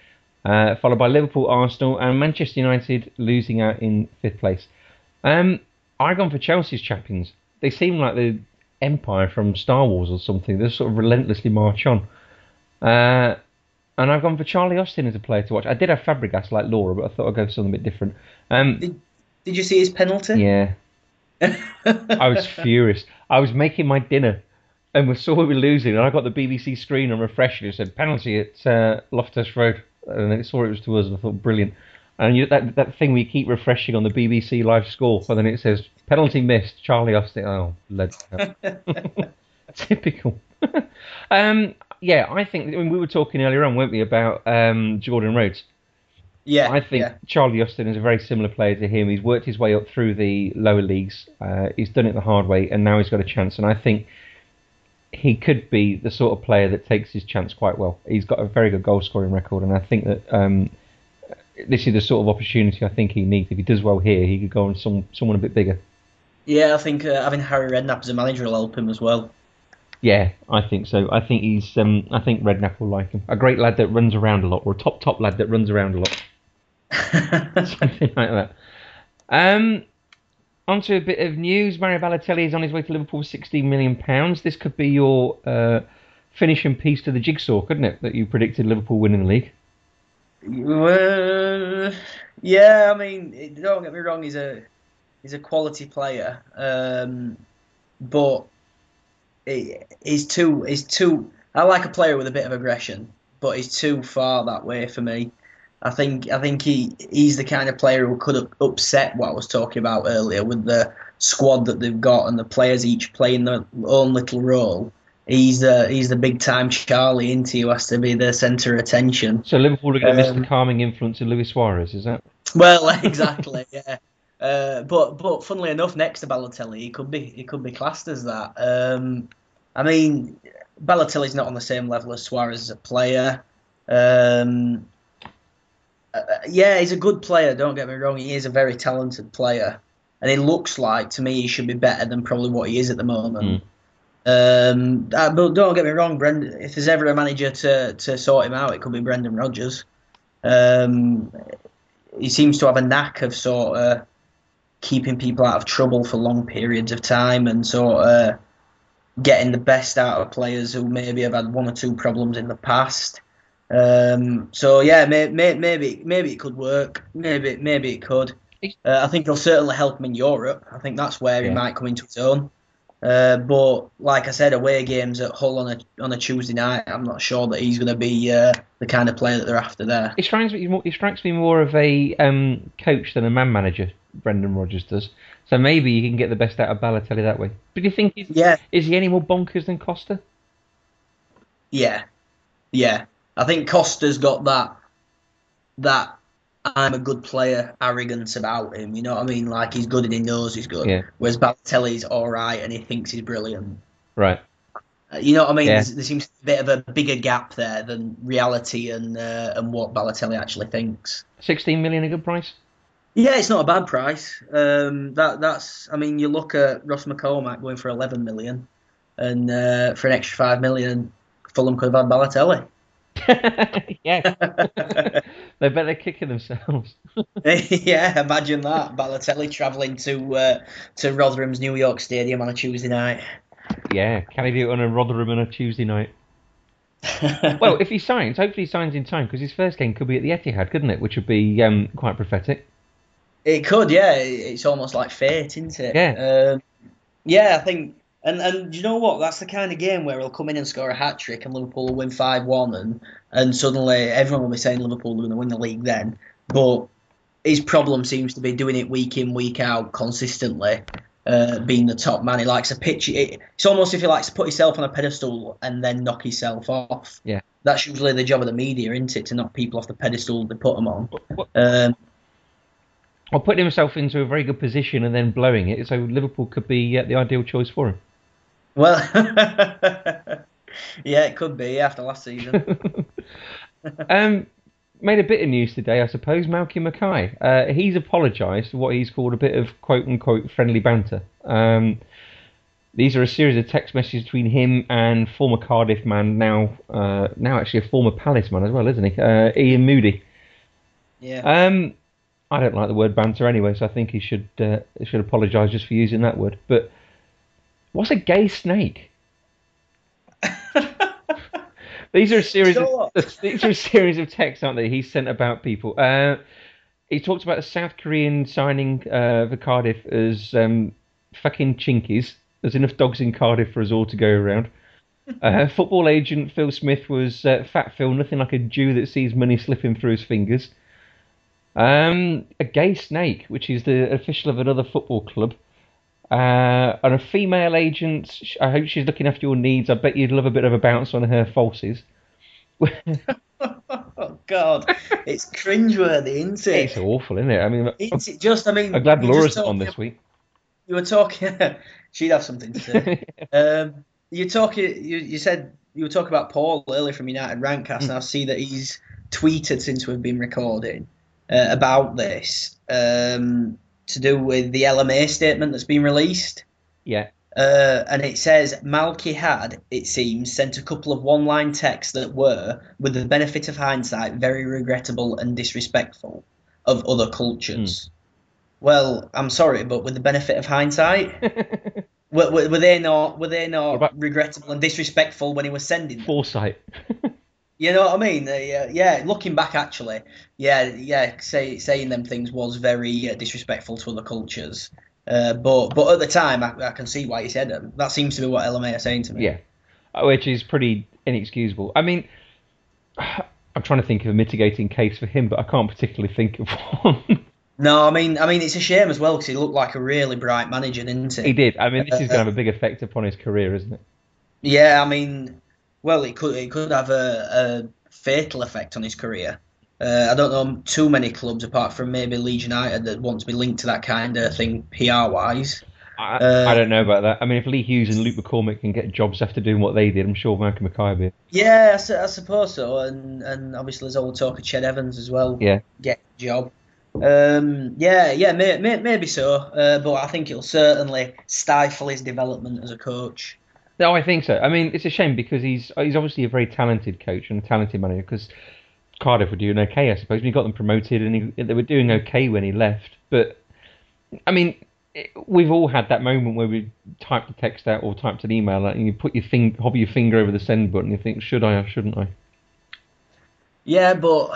Speaker 1: uh, followed by Liverpool, Arsenal, and Manchester United losing out in fifth place. Um, I gone for Chelsea's champions. They seem like the Empire from Star Wars or something. They sort of relentlessly march on. Uh, and I've gone for Charlie Austin as a player to watch. I did have Fabregas like Laura, but I thought I'd go for something a bit different. Um,
Speaker 2: Did, did you see his penalty?
Speaker 1: yeah, I was furious. I was making my dinner and we saw we were losing, and I got the BBC screen and refreshed it. It said penalty at uh, Loftus Road, and then it saw it was to us, and I thought brilliant. And you, that that thing we keep refreshing on the BBC live score, and then it says penalty missed, Charlie Austin. Oh, bloody typical. um, yeah, I think I mean, we were talking earlier on, weren't we, about um, Jordan Rhodes?
Speaker 2: yeah.
Speaker 1: I think
Speaker 2: yeah.
Speaker 1: Charlie Austin is a very similar player to him. He's worked his way up through the lower leagues. Uh, he's done it the hard way, and now he's got a chance. And I think he could be the sort of player that takes his chance quite well. He's got a very good goal scoring record, and I think that um, this is the sort of opportunity I think he needs. If he does well here, he could go on some someone a bit bigger.
Speaker 2: Yeah, I think uh, having Harry Redknapp as a manager will help him as well.
Speaker 1: Yeah, I think so. I think he's. Um, I think Redknapp will like him. A great lad that runs around a lot, or a top top lad that runs around a lot. something like that. Um, onto a bit of news. Mario Balotelli is on his way to Liverpool, for sixteen million pounds. This could be your uh, finishing piece to the jigsaw, couldn't it? That you predicted Liverpool winning the league.
Speaker 2: Well, yeah, I mean, don't get me wrong, he's a he's a quality player, um, but he, he's too he's too. I like a player with a bit of aggression, but he's too far that way for me. I think I think he he's the kind of player who could have upset what I was talking about earlier with the squad that they've got and the players each playing their own little role. He's the he's the big time Charlie into who has to be the centre of attention.
Speaker 1: So Liverpool are going to miss
Speaker 2: Um,
Speaker 1: the calming influence of Luis Suarez. Is that?
Speaker 2: Well, exactly, yeah. Uh, but but funnily enough, next to Balotelli, he could be he could be classed as that. Um, I mean, Balotelli's not on the same level as Suarez as a player. Um, uh, yeah, he's a good player. Don't get me wrong; he is a very talented player, and it looks like to me he should be better than probably what he is at the moment. Um, uh, but don't get me wrong, Brendan. If there's ever a manager to, to sort him out, it could be Brendan Rodgers. Um, he seems to have a knack of sort of keeping people out of trouble for long periods of time and sort of getting the best out of players who maybe have had one or two problems in the past. Um, so yeah, may, may, maybe maybe it could work. Maybe maybe it could. Uh, I think it'll certainly help him in Europe. I think that's where he might come into his own. Uh, but like I said, away games at Hull on a on a Tuesday night, I'm not sure that he's going to be uh, the kind of player that they're after there.
Speaker 1: He strikes me more, he strikes me more of a um, coach than a man manager. Brendan Rodgers does. So maybe you can get the best out of Balotelli that way. But do you think he's,
Speaker 2: Yeah,
Speaker 1: is he any more bonkers than Costa?
Speaker 2: yeah, yeah. I think Costa's got that that I'm a good player arrogance about him. You know what I mean? Like he's good and he knows he's good.
Speaker 1: Yeah.
Speaker 2: Whereas Balotelli's all right and he thinks he's brilliant.
Speaker 1: Right.
Speaker 2: Uh, You know what I mean?
Speaker 1: Yeah.
Speaker 2: There seems to be a bit of a bigger gap there than reality and uh, and what Balotelli actually thinks.
Speaker 1: 16 million a good price?
Speaker 2: Yeah, it's not a bad price. Um, that that's. I mean, you look at Ross McCormack going for 11 million, and uh, for an extra five million, Fulham could have had Balotelli.
Speaker 1: yeah. They're better kicking themselves.
Speaker 2: yeah, imagine that Balotelli travelling to uh, to Rotherham's New York Stadium on a Tuesday night.
Speaker 1: Yeah. Can he do it on a Rotherham on a Tuesday night? Well, if he signs, hopefully he signs in time because his first game could be at the Etihad, couldn't it? Which would be um, quite prophetic.
Speaker 2: It could, yeah. It's almost like fate, isn't it?
Speaker 1: Yeah.
Speaker 2: Um, yeah, I think. And and you know what? That's the kind of game where he'll come in and score a hat trick, and Liverpool will win five one, and and suddenly everyone will be saying Liverpool are going to win the league then. But his problem seems to be doing it week in week out consistently. Uh, being the top man, he likes a pitch. It, it's almost if he likes to put himself on a pedestal and then knock himself off.
Speaker 1: Yeah.
Speaker 2: That's usually the job of the media, isn't it? To knock people off the pedestal they put them on. Um,
Speaker 1: Or putting himself into a very good position and then blowing it, so Liverpool could be uh, the ideal choice for him.
Speaker 2: Well, yeah, it could be after last season.
Speaker 1: um, made a bit of news today, I suppose. Malky Mackay. Uh, he's apologised for what he's called a bit of quote unquote friendly banter. Um, these are a series of text messages between him and former Cardiff man, now uh, now actually a former Palace man as well, isn't he? Uh, Iain Moody.
Speaker 2: Yeah.
Speaker 1: Um, I don't like the word banter anyway, so I think he should uh, should apologise just for using that word. But what's a gay snake? these are a series. Of, these are a series of texts, aren't they? He sent about people. Uh, he talked about the South Korean signing uh, for Cardiff as um, fucking chinkies. There's enough dogs in Cardiff for us all to go around. Uh, football agent Phil Smith was uh, fat Phil, nothing like a Jew that sees money slipping through his fingers. Um, a gay snake, which is the official of another football club. Uh, and a female agent. I hope she's looking after your needs. I bet you'd love a bit of a bounce on her falsies.
Speaker 2: Oh God, it's cringeworthy, isn't it?
Speaker 1: It's awful, isn't it? I mean,
Speaker 2: It's just, I mean,
Speaker 1: I'm glad Laura's on this week.
Speaker 2: You were talking. she'd have something to say. um, you talking. You, you said you were talking about Paul earlier from United Rantcast, and I see that he's tweeted since we've been recording uh, about this um, to do with the LMA statement that's been released.
Speaker 1: Yeah.
Speaker 2: Uh, and it says Malky had, it seems, sent a couple of one line texts that were, with the benefit of hindsight, very regrettable and disrespectful of other cultures. Well, I'm sorry, but with the benefit of hindsight, were, were, were they not were they not
Speaker 1: about-
Speaker 2: regrettable and disrespectful when he was sending them?
Speaker 1: Foresight.
Speaker 2: You know what I mean? Uh, yeah, yeah, looking back, actually, yeah, yeah, say, saying them things was very uh, disrespectful to other cultures. Uh, but but at the time, I, I can see why he said them. That seems to be what LMA are saying to me.
Speaker 1: Yeah, Uh, which is pretty inexcusable. I mean, I'm trying to think of a mitigating case for him, but I can't particularly think of one.
Speaker 2: No, I mean, I mean, it's a shame as well because he looked like a really bright manager, didn't he?
Speaker 1: he did. I mean, this is going to have a big effect upon his career, isn't it?
Speaker 2: Yeah, I mean, well, it could it could have a, a fatal effect on his career. Uh, I don't know too many clubs apart from maybe Leeds United that want to be linked to that kind of thing PR wise.
Speaker 1: I,
Speaker 2: Uh,
Speaker 1: I don't know about that. I mean, if Lee Hughes and Luke McCormick can get jobs after doing what they did, I'm sure Malcolm Mackay will be.
Speaker 2: Yeah, I, I suppose so, and and obviously there's all talk of Ched Evans as well.
Speaker 1: Yeah.
Speaker 2: get a job. Um, yeah, yeah, may, may, maybe so, uh, but I think it'll certainly stifle his development as a coach.
Speaker 1: No, I think so. I mean, it's a shame because he's he's obviously a very talented coach and a talented manager. Because Cardiff were doing okay, I suppose. And he got them promoted, and he, they were doing okay when he left. But I mean, it, we've all had that moment where we typed a text out or typed an email out, and you put your thing, hover your finger over the send button. And you think, should I or shouldn't I?
Speaker 2: Yeah, but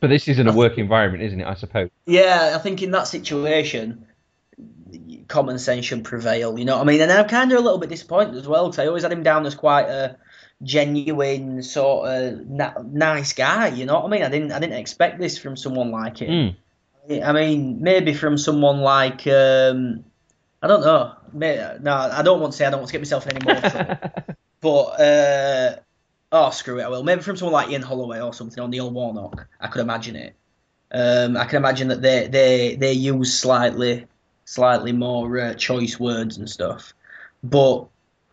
Speaker 1: But this isn't a work environment, isn't it? I suppose.
Speaker 2: Yeah, I think in that situation, common sense should prevail. You know what I mean? And I'm kind of a little bit disappointed as well because I always had him down as quite a genuine sort of na- nice guy. You know what I mean? I didn't I didn't expect this from someone like him.
Speaker 1: Mm.
Speaker 2: I mean, maybe from someone like um, I don't know. May no, I don't want to say I don't want to get myself in any more trouble. But uh, oh, screw it, I will. Maybe from someone like Ian Holloway or something, or Neil Warnock. I could imagine it. Um, I can imagine that they they they use slightly slightly more uh, choice words and stuff. But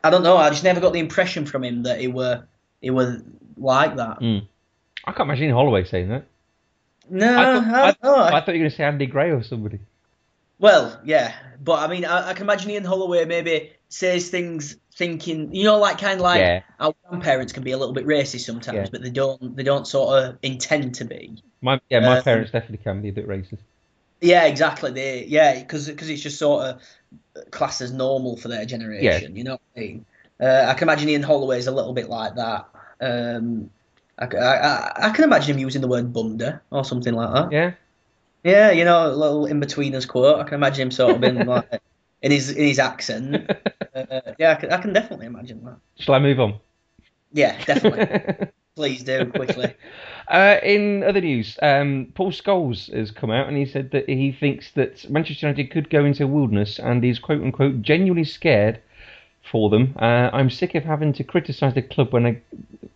Speaker 2: I don't know. I just never got the impression from him that he were he were like that.
Speaker 1: Mm. I can't imagine Holloway saying that.
Speaker 2: No,
Speaker 1: I
Speaker 2: I,
Speaker 1: thought, I,
Speaker 2: know.
Speaker 1: I thought you were going to say Andy Gray or somebody.
Speaker 2: Well, yeah, but I mean, I, I can imagine Ian Holloway maybe says things thinking, you know, like kind of like
Speaker 1: Yeah.
Speaker 2: our grandparents can be a little bit racist sometimes,
Speaker 1: Yeah.
Speaker 2: but they don't they don't sort of intend to be.
Speaker 1: My yeah, my
Speaker 2: Um,
Speaker 1: parents definitely can be a bit racist.
Speaker 2: Yeah, exactly. They yeah, because it's just sort of classed as normal for their generation. Yeah. You know what I mean? Uh, I can imagine Ian Holloway's a little bit like that. Um, I- I- I can imagine him using the word bunda or something like that.
Speaker 1: Yeah.
Speaker 2: Yeah, you know, a little in betweeners quote. I can imagine him sort of being like in his in his accent. Uh, yeah, I can, I can definitely imagine that.
Speaker 1: Shall I move on?
Speaker 2: Yeah, definitely. Please do quickly.
Speaker 1: Uh, in other news, um, Paul Scholes has come out and he said that he thinks that Manchester United could go into wilderness and is quote unquote genuinely scared for them. Uh, I'm sick of having to criticise the club when I,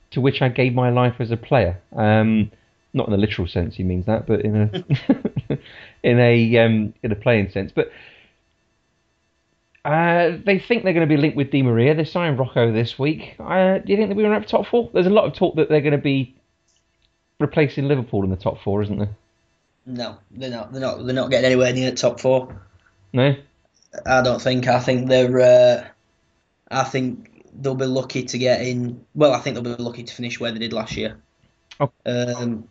Speaker 1: to which I gave my life as a player. Um, not in the literal sense, he means that, but in a in a um, in a playing sense. But uh, they think they're going to be linked with Di Maria. They signed Rojo this week. Uh, do you think they'll be around top four? There's a lot of talk that they're going to be replacing Liverpool in the top four, isn't there?
Speaker 2: No, they're not. They're not. They're not getting anywhere near the top four.
Speaker 1: No.
Speaker 2: I don't think. I think they're. Uh, I think they'll be lucky to get in. Well, I think they'll be lucky to finish where they did last year.
Speaker 1: Oh.
Speaker 2: Um,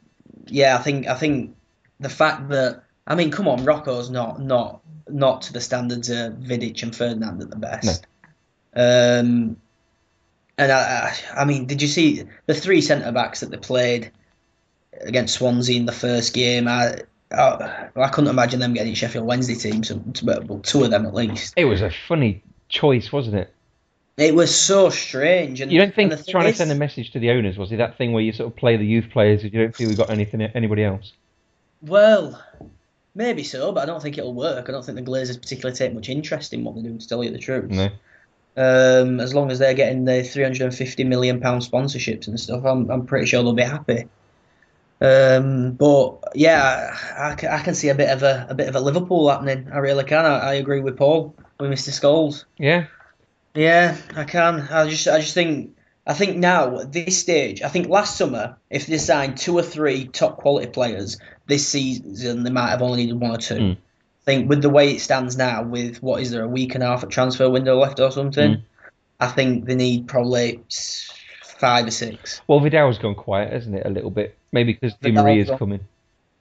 Speaker 2: yeah, I think. I think the fact that I mean, come on, Rojo's not not not to the standards of Vidic and Ferdinand at the best. Um, and I, I, I mean, did you see the three centre backs that they played against Swansea in the first game? I, I, I couldn't imagine them getting Sheffield Wednesday teams, well, two of them at least.
Speaker 1: It was a funny choice, wasn't it?
Speaker 2: It was so strange. And,
Speaker 1: You don't think
Speaker 2: and the thing
Speaker 1: trying to send a message to the owners was it that thing where you sort of play the youth players if you don't feel we've got anything anybody else?
Speaker 2: Well, maybe so, but I don't think it'll work. I don't think the Glazers particularly take much interest in what they do, to tell you the truth.
Speaker 1: No.
Speaker 2: Um, as long as they're getting the 350 million pound sponsorships and stuff, I'm, I'm pretty sure they'll be happy. Um, but yeah, I, I can see a bit of a, a bit of a Liverpool happening. I really can. I, I agree with Paul, with Mr. Scholes.
Speaker 1: Yeah.
Speaker 2: Yeah, I can. I just, I just think, I think now at this stage, I think last summer, if they signed two or three top quality players, this season they might have only needed one or two.
Speaker 1: Mm.
Speaker 2: I think with the way it stands now, with what is there a week and a half of transfer window left or something,
Speaker 1: Mm.
Speaker 2: I think they need probably five or six.
Speaker 1: Well, Vidal's gone quiet, hasn't it, a little bit? Maybe because Di Maria's
Speaker 2: gone-
Speaker 1: coming.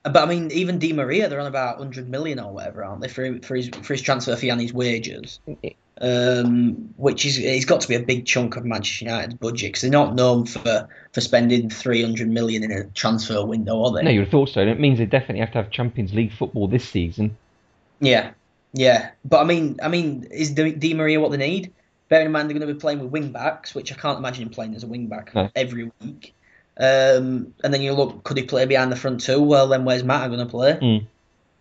Speaker 2: But I mean, even Di Maria, they're on about 100 million or whatever, aren't they, for, for his for his transfer fee and his wages? Um, which is he's got to be a big chunk of Manchester United's budget because they're not known for, for spending 300 million in a transfer window, are they?
Speaker 1: No, you'd have thought so. It means they definitely have to have Champions League football this season.
Speaker 2: Yeah, yeah. But I mean, I mean, is Di, Di Maria what they need? Bearing in mind they're going to be playing with wing backs, which I can't imagine him playing as a wing back
Speaker 1: No.
Speaker 2: every week. Um, and then you look, could he play behind the front two? Well, then where's Matt going to play?
Speaker 1: Mm.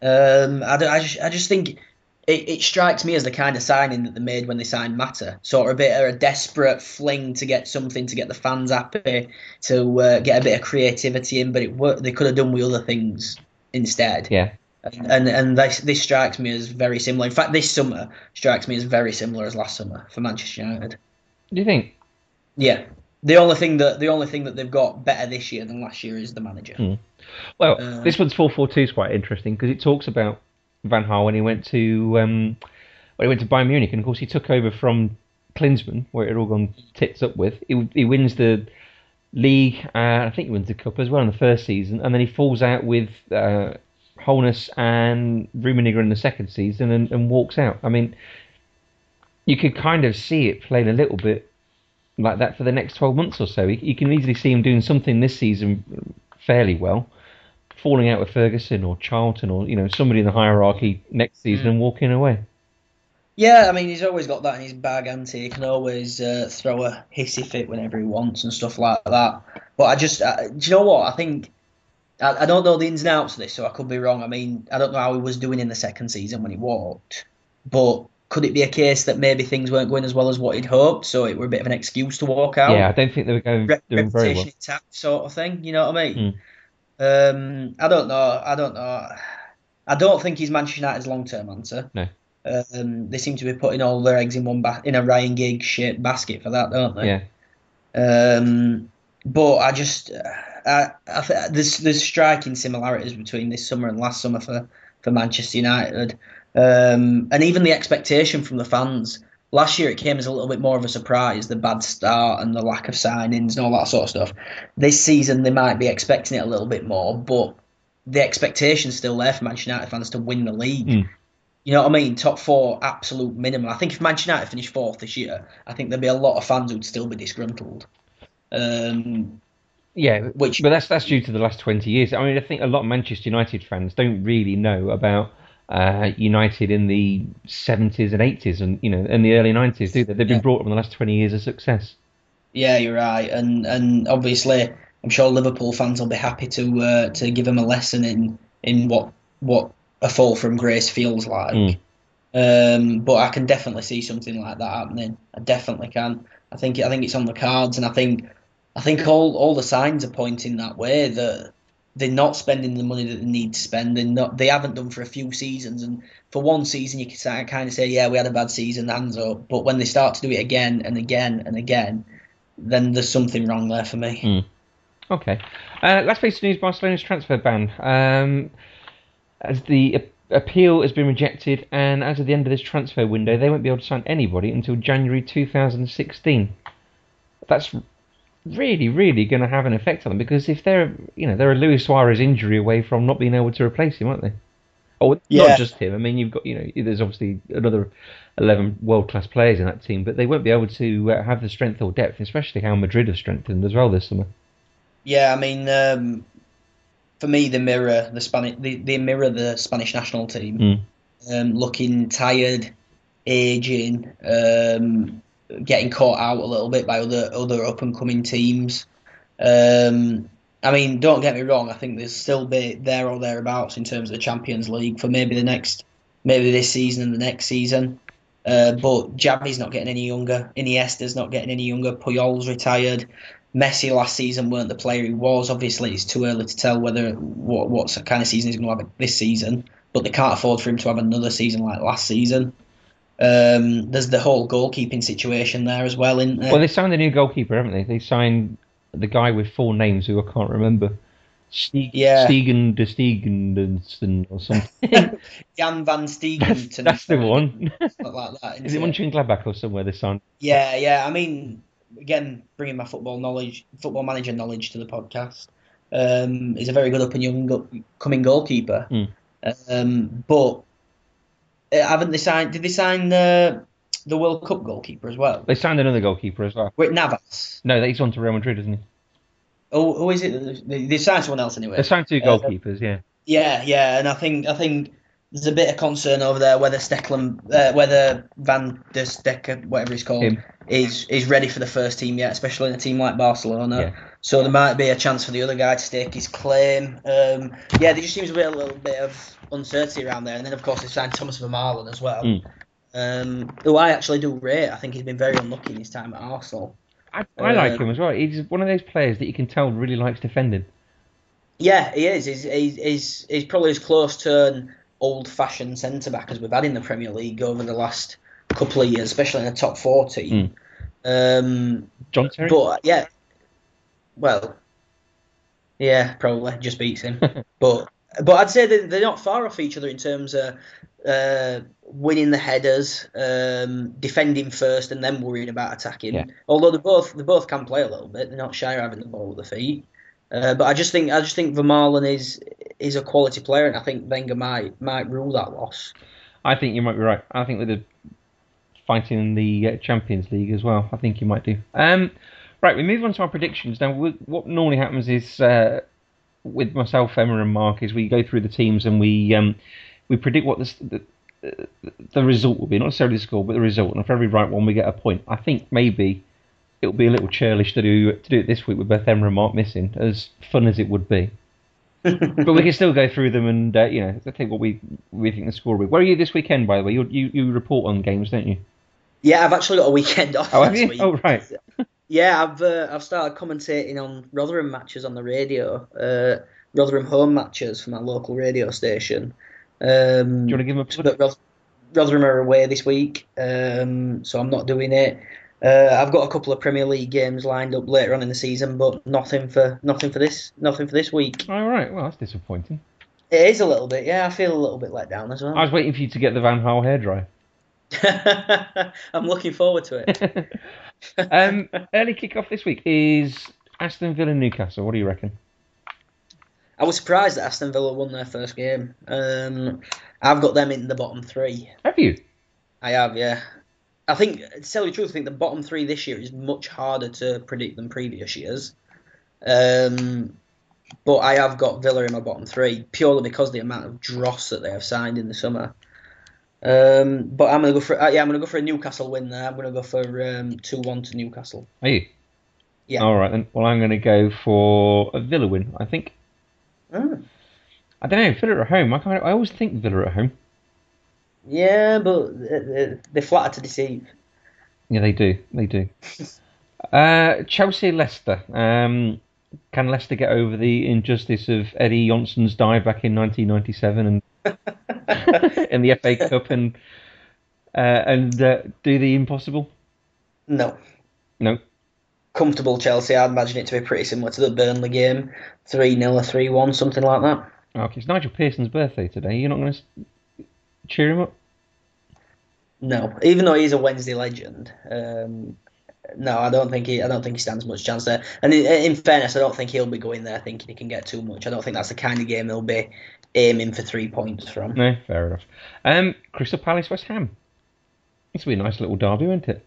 Speaker 2: Um, I, I just, I just think it, it strikes me as the kind of signing that they made when they signed Mata, sort of a bit of a desperate fling to get something to get the fans happy, to uh, get a bit of creativity in, but it worked. They could have done with other things instead.
Speaker 1: Yeah.
Speaker 2: And and this this strikes me as very similar. In fact, this summer strikes me as very similar as last summer for Manchester United.
Speaker 1: Do you think?
Speaker 2: Yeah. The only thing that the only thing that they've got better this year than last year is the manager.
Speaker 1: Hmm. Well,
Speaker 2: Uh,
Speaker 1: this one's 442 is quite interesting because it talks about Van Gaal when he went to um, when he went to Bayern Munich, and of course he took over from Klinsmann, where it had all gone tits up with. He, he wins the league, uh, I think he wins the cup as well in the first season, and then he falls out with uh, Hoeness and Rummenigge in the second season and, and walks out. I mean, you could kind of see it playing a little bit like that for the next 12 months or so. You, you can easily see him doing something this season fairly well, falling out with Ferguson or Charlton or you know somebody in the hierarchy next season and walking away.
Speaker 2: Yeah, I mean he's always got that in his bag, and he can always uh, throw a hissy fit whenever he wants and stuff like that. But I just, uh, do you know what? I think I, I don't know the ins and outs of this, so I could be wrong. I mean, I don't know how he was doing in the second season when he walked, but could it be a case that maybe things weren't going as well as what he'd hoped, so it were a bit of an excuse to walk out?
Speaker 1: Yeah, I don't think they were going
Speaker 2: Re-
Speaker 1: doing very
Speaker 2: reputation
Speaker 1: well.
Speaker 2: intact sort of thing. You know what I mean? Um, I don't know. I don't know. I don't think he's Manchester United's long term answer.
Speaker 1: No.
Speaker 2: Um, they seem to be putting all their eggs in one ba- in a Ryan Giggs shaped basket for that, don't they?
Speaker 1: Yeah,
Speaker 2: Um, but I just, uh, I, I th- there's there's striking similarities between this summer and last summer for for Manchester United, um, and even the expectation from the fans. Last year it came as a little bit more of a surprise, the bad start and the lack of signings and all that sort of stuff. This season they might be expecting it a little bit more, but the expectation's still there for Manchester United fans to win the league.
Speaker 1: Mm.
Speaker 2: You know what I mean? Top four, absolute minimum. I think if Manchester United finished fourth this year, I think there'd be a lot of fans who'd still be disgruntled. Um,
Speaker 1: yeah.
Speaker 2: Which-
Speaker 1: but that's that's due to the last twenty years. I mean, I think a lot of Manchester United fans don't really know about uh, United in the seventies and eighties and you know in the early nineties, do they? They've been
Speaker 2: Yeah.
Speaker 1: brought up in the last twenty years of success.
Speaker 2: yeah, you're right, and and obviously, I'm sure Liverpool fans will be happy to uh, to give him a lesson in in what what a fall from grace feels like.
Speaker 1: Mm.
Speaker 2: Um, but I can definitely see something like that happening. I definitely can. I think I think it's on the cards, and I think I think all all the signs are pointing that way that they're not spending the money that they need to spend. They're not. They haven't done for a few seasons, and for one season you can kind of say, yeah, we had a bad season, hands up. But when they start to do it again and again and again, then there's something wrong there for me.
Speaker 1: Mm. Okay. Uh, last piece of news: Barcelona's transfer ban. Um, as the appeal has been rejected, and as of the end of this transfer window, they won't be able to sign anybody until January 2016. That's really, really going to have an effect on them because if they're, you know, they're a Luis Suarez injury away from not being able to replace him, aren't they? Or
Speaker 2: Yeah.
Speaker 1: not just him. I mean, you've got, you know, there's obviously another 11 world-class players in that team, but they won't be able to uh, have the strength or depth, especially how Madrid have strengthened as well this summer.
Speaker 2: Yeah, I mean, um, for me, the mirror the Spanish. the, they mirror the Spanish national team,
Speaker 1: Mm.
Speaker 2: um, looking tired, aging, um, getting caught out a little bit by other other up and coming teams. Um, I mean, don't get me wrong. I think there's still be there or thereabouts in terms of the Champions League for maybe the next, maybe this season and the next season. Uh, but Xavi's not getting any younger. Iniesta's not getting any younger. Puyol's retired. Messi last season weren't the player he was. Obviously, it's too early to tell whether what what kind of season he's going to have this season. But they can't afford for him to have another season like last season. Um, there's the whole goalkeeping situation there as well, isn't?
Speaker 1: Well, they signed a new goalkeeper, haven't they? They signed the guy with four names who I can't remember. Stieg,
Speaker 2: Yeah.
Speaker 1: Stegen de Stegensen or something.
Speaker 2: Jan van
Speaker 1: that's, that's the one.
Speaker 2: Like that.
Speaker 1: Is it
Speaker 2: isn't
Speaker 1: Mönchengladbach or somewhere they signed?
Speaker 2: Yeah, yeah. I mean, again, bringing my football knowledge, football manager knowledge to the podcast. Um, he's a very good up and young, coming goalkeeper.
Speaker 1: Mm.
Speaker 2: Um, but haven't they signed? Did they sign the the World Cup goalkeeper as well?
Speaker 1: They signed another goalkeeper as well.
Speaker 2: Wait, Navas.
Speaker 1: No, he's on to Real Madrid, isn't he?
Speaker 2: Oh, who is it? They, they signed someone else anyway.
Speaker 1: They signed two
Speaker 2: Uh,
Speaker 1: goalkeepers, yeah.
Speaker 2: Yeah, yeah, and I think I think there's a bit of concern over there whether Stecklen, uh, whether Van der Stecker, whatever he's called,
Speaker 1: Him.
Speaker 2: is is ready for the first team yet, especially in a team like Barcelona.
Speaker 1: Yeah.
Speaker 2: So there might be a chance for the other guy to stake his claim. Um, yeah, there just seems to be a little bit of uncertainty around there, and then of course they signed Thomas Vermaelen as well.
Speaker 1: Mm.
Speaker 2: Um, who I actually do rate. I think he's been very unlucky in his time at Arsenal.
Speaker 1: I, I like
Speaker 2: Uh,
Speaker 1: him as well. He's one of those players that you can tell really likes defending.
Speaker 2: Yeah, he is. He's, he's, he's, he's probably as close to an old fashioned centre back as we've had in the Premier League over the last couple of years, especially in the top 40. Um,
Speaker 1: John Terry?
Speaker 2: but yeah, well, yeah, probably just beats him. but but I'd say they're not far off each other in terms of uh, winning the headers, um, defending first, and then worrying about attacking.
Speaker 1: Yeah.
Speaker 2: Although they both they both can play a little bit, they're not shy of having the ball at the feet. Uh, but I just think I just think Vermaelen is is a quality player, and I think Wenger might might rule that loss.
Speaker 1: I think you might be right. I think with the fighting in the uh, Champions League as well, I think you might do. Um, right, we move on to our predictions now. What normally happens is uh, with myself, Emma, and Mark is we go through the teams and we um, we predict what the, the the result will be, not necessarily the score, but the result. And for every right one, we get a point. I think maybe it'll be a little churlish to do to do it this week with both Emma and Mark missing, as fun as it would be. but we can still go through them and uh, you know I think what we we think the score will be. Where are you this weekend, by the way? You you, you report on games, don't you?
Speaker 2: Yeah, I've actually got a weekend off
Speaker 1: Oh, have you?
Speaker 2: week.
Speaker 1: Oh, right.
Speaker 2: Yeah, I've uh, I've started commentating on Rotherham matches on the radio, uh, Rotherham home matches for my local radio station. Um,
Speaker 1: Do you want to give them a plug?
Speaker 2: but Rotherham are away this week, um, so I'm not doing it. Uh, I've got a couple of Premier League games lined up later on in the season, but nothing for nothing for this nothing for this week.
Speaker 1: All right. Well, that's disappointing.
Speaker 2: It is a little bit, yeah. I feel a little bit let down as well.
Speaker 1: I was waiting for you to get the Van Gaal hairdryer.
Speaker 2: I'm looking forward to it.
Speaker 1: um, early kick-off this week is Aston Villa Newcastle. What do you reckon?
Speaker 2: I was surprised that Aston Villa won their first game. Um, I've got them in the bottom three.
Speaker 1: Have you?
Speaker 2: I have, yeah. I think, to tell you the truth, I think the bottom three this year is much harder to predict than previous years. Um, but I have got Villa in my bottom three purely because of the amount of dross that they have signed in the summer. Um, but I'm gonna go for uh, yeah, I'm gonna go for a Newcastle win there. I'm gonna go for um, two one to Newcastle.
Speaker 1: Are you?
Speaker 2: Yeah.
Speaker 1: All right then. Well, I'm going to go for a Villa win. I think.
Speaker 2: Mm.
Speaker 1: I don't know. Villa at home. I kind of, I always think Villa at home.
Speaker 2: Yeah, but they- they're flatter to deceive.
Speaker 1: Yeah, they do. They do. uh, Chelsea Leicester. Um, can Leicester get over the injustice of Eddie Johnson's dive back in 1997 and in the FA Cup and uh, and uh, do the impossible?
Speaker 2: No,
Speaker 1: No.
Speaker 2: comfortable Chelsea. I'd imagine it to be pretty similar to the Burnley game, three 0 or three one, something like that.
Speaker 1: Okay, it's Nigel Pearson's birthday today. You're not going to cheer him up?
Speaker 2: No, even though he's a Wednesday legend, um, no, I don't think he. I don't think he stands much chance there. And in, in, fairness, I don't think he'll be going there thinking he can get too much. I don't think that's the kind of game he'll be aiming for three points from.
Speaker 1: No, fair enough. Um, Crystal Palace, West Ham. This will be a nice little derby, won't it?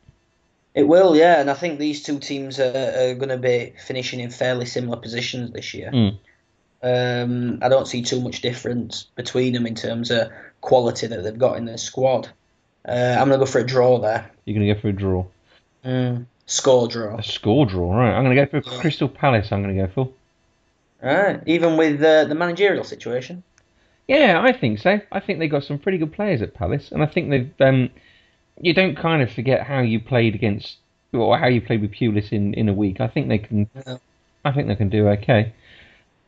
Speaker 2: It will, yeah. And I think these two teams are, are going to be finishing in fairly similar positions this year.
Speaker 1: Mm.
Speaker 2: Um, I don't see too much difference between them in terms of quality that they've got in their squad. Uh, I'm going to go for a draw there.
Speaker 1: You're going to go for a draw.
Speaker 2: Mm. Score draw.
Speaker 1: A score draw, right? I'm going to go for. Crystal Palace. I'm going to go for.
Speaker 2: Right, even with uh, the managerial situation.
Speaker 1: Yeah, I think so. I think they got some pretty good players at Palace, and I think they've. Um, you don't kind of forget how you played against or how you played with Pulis in, in a week. I think they can. I think they can do okay.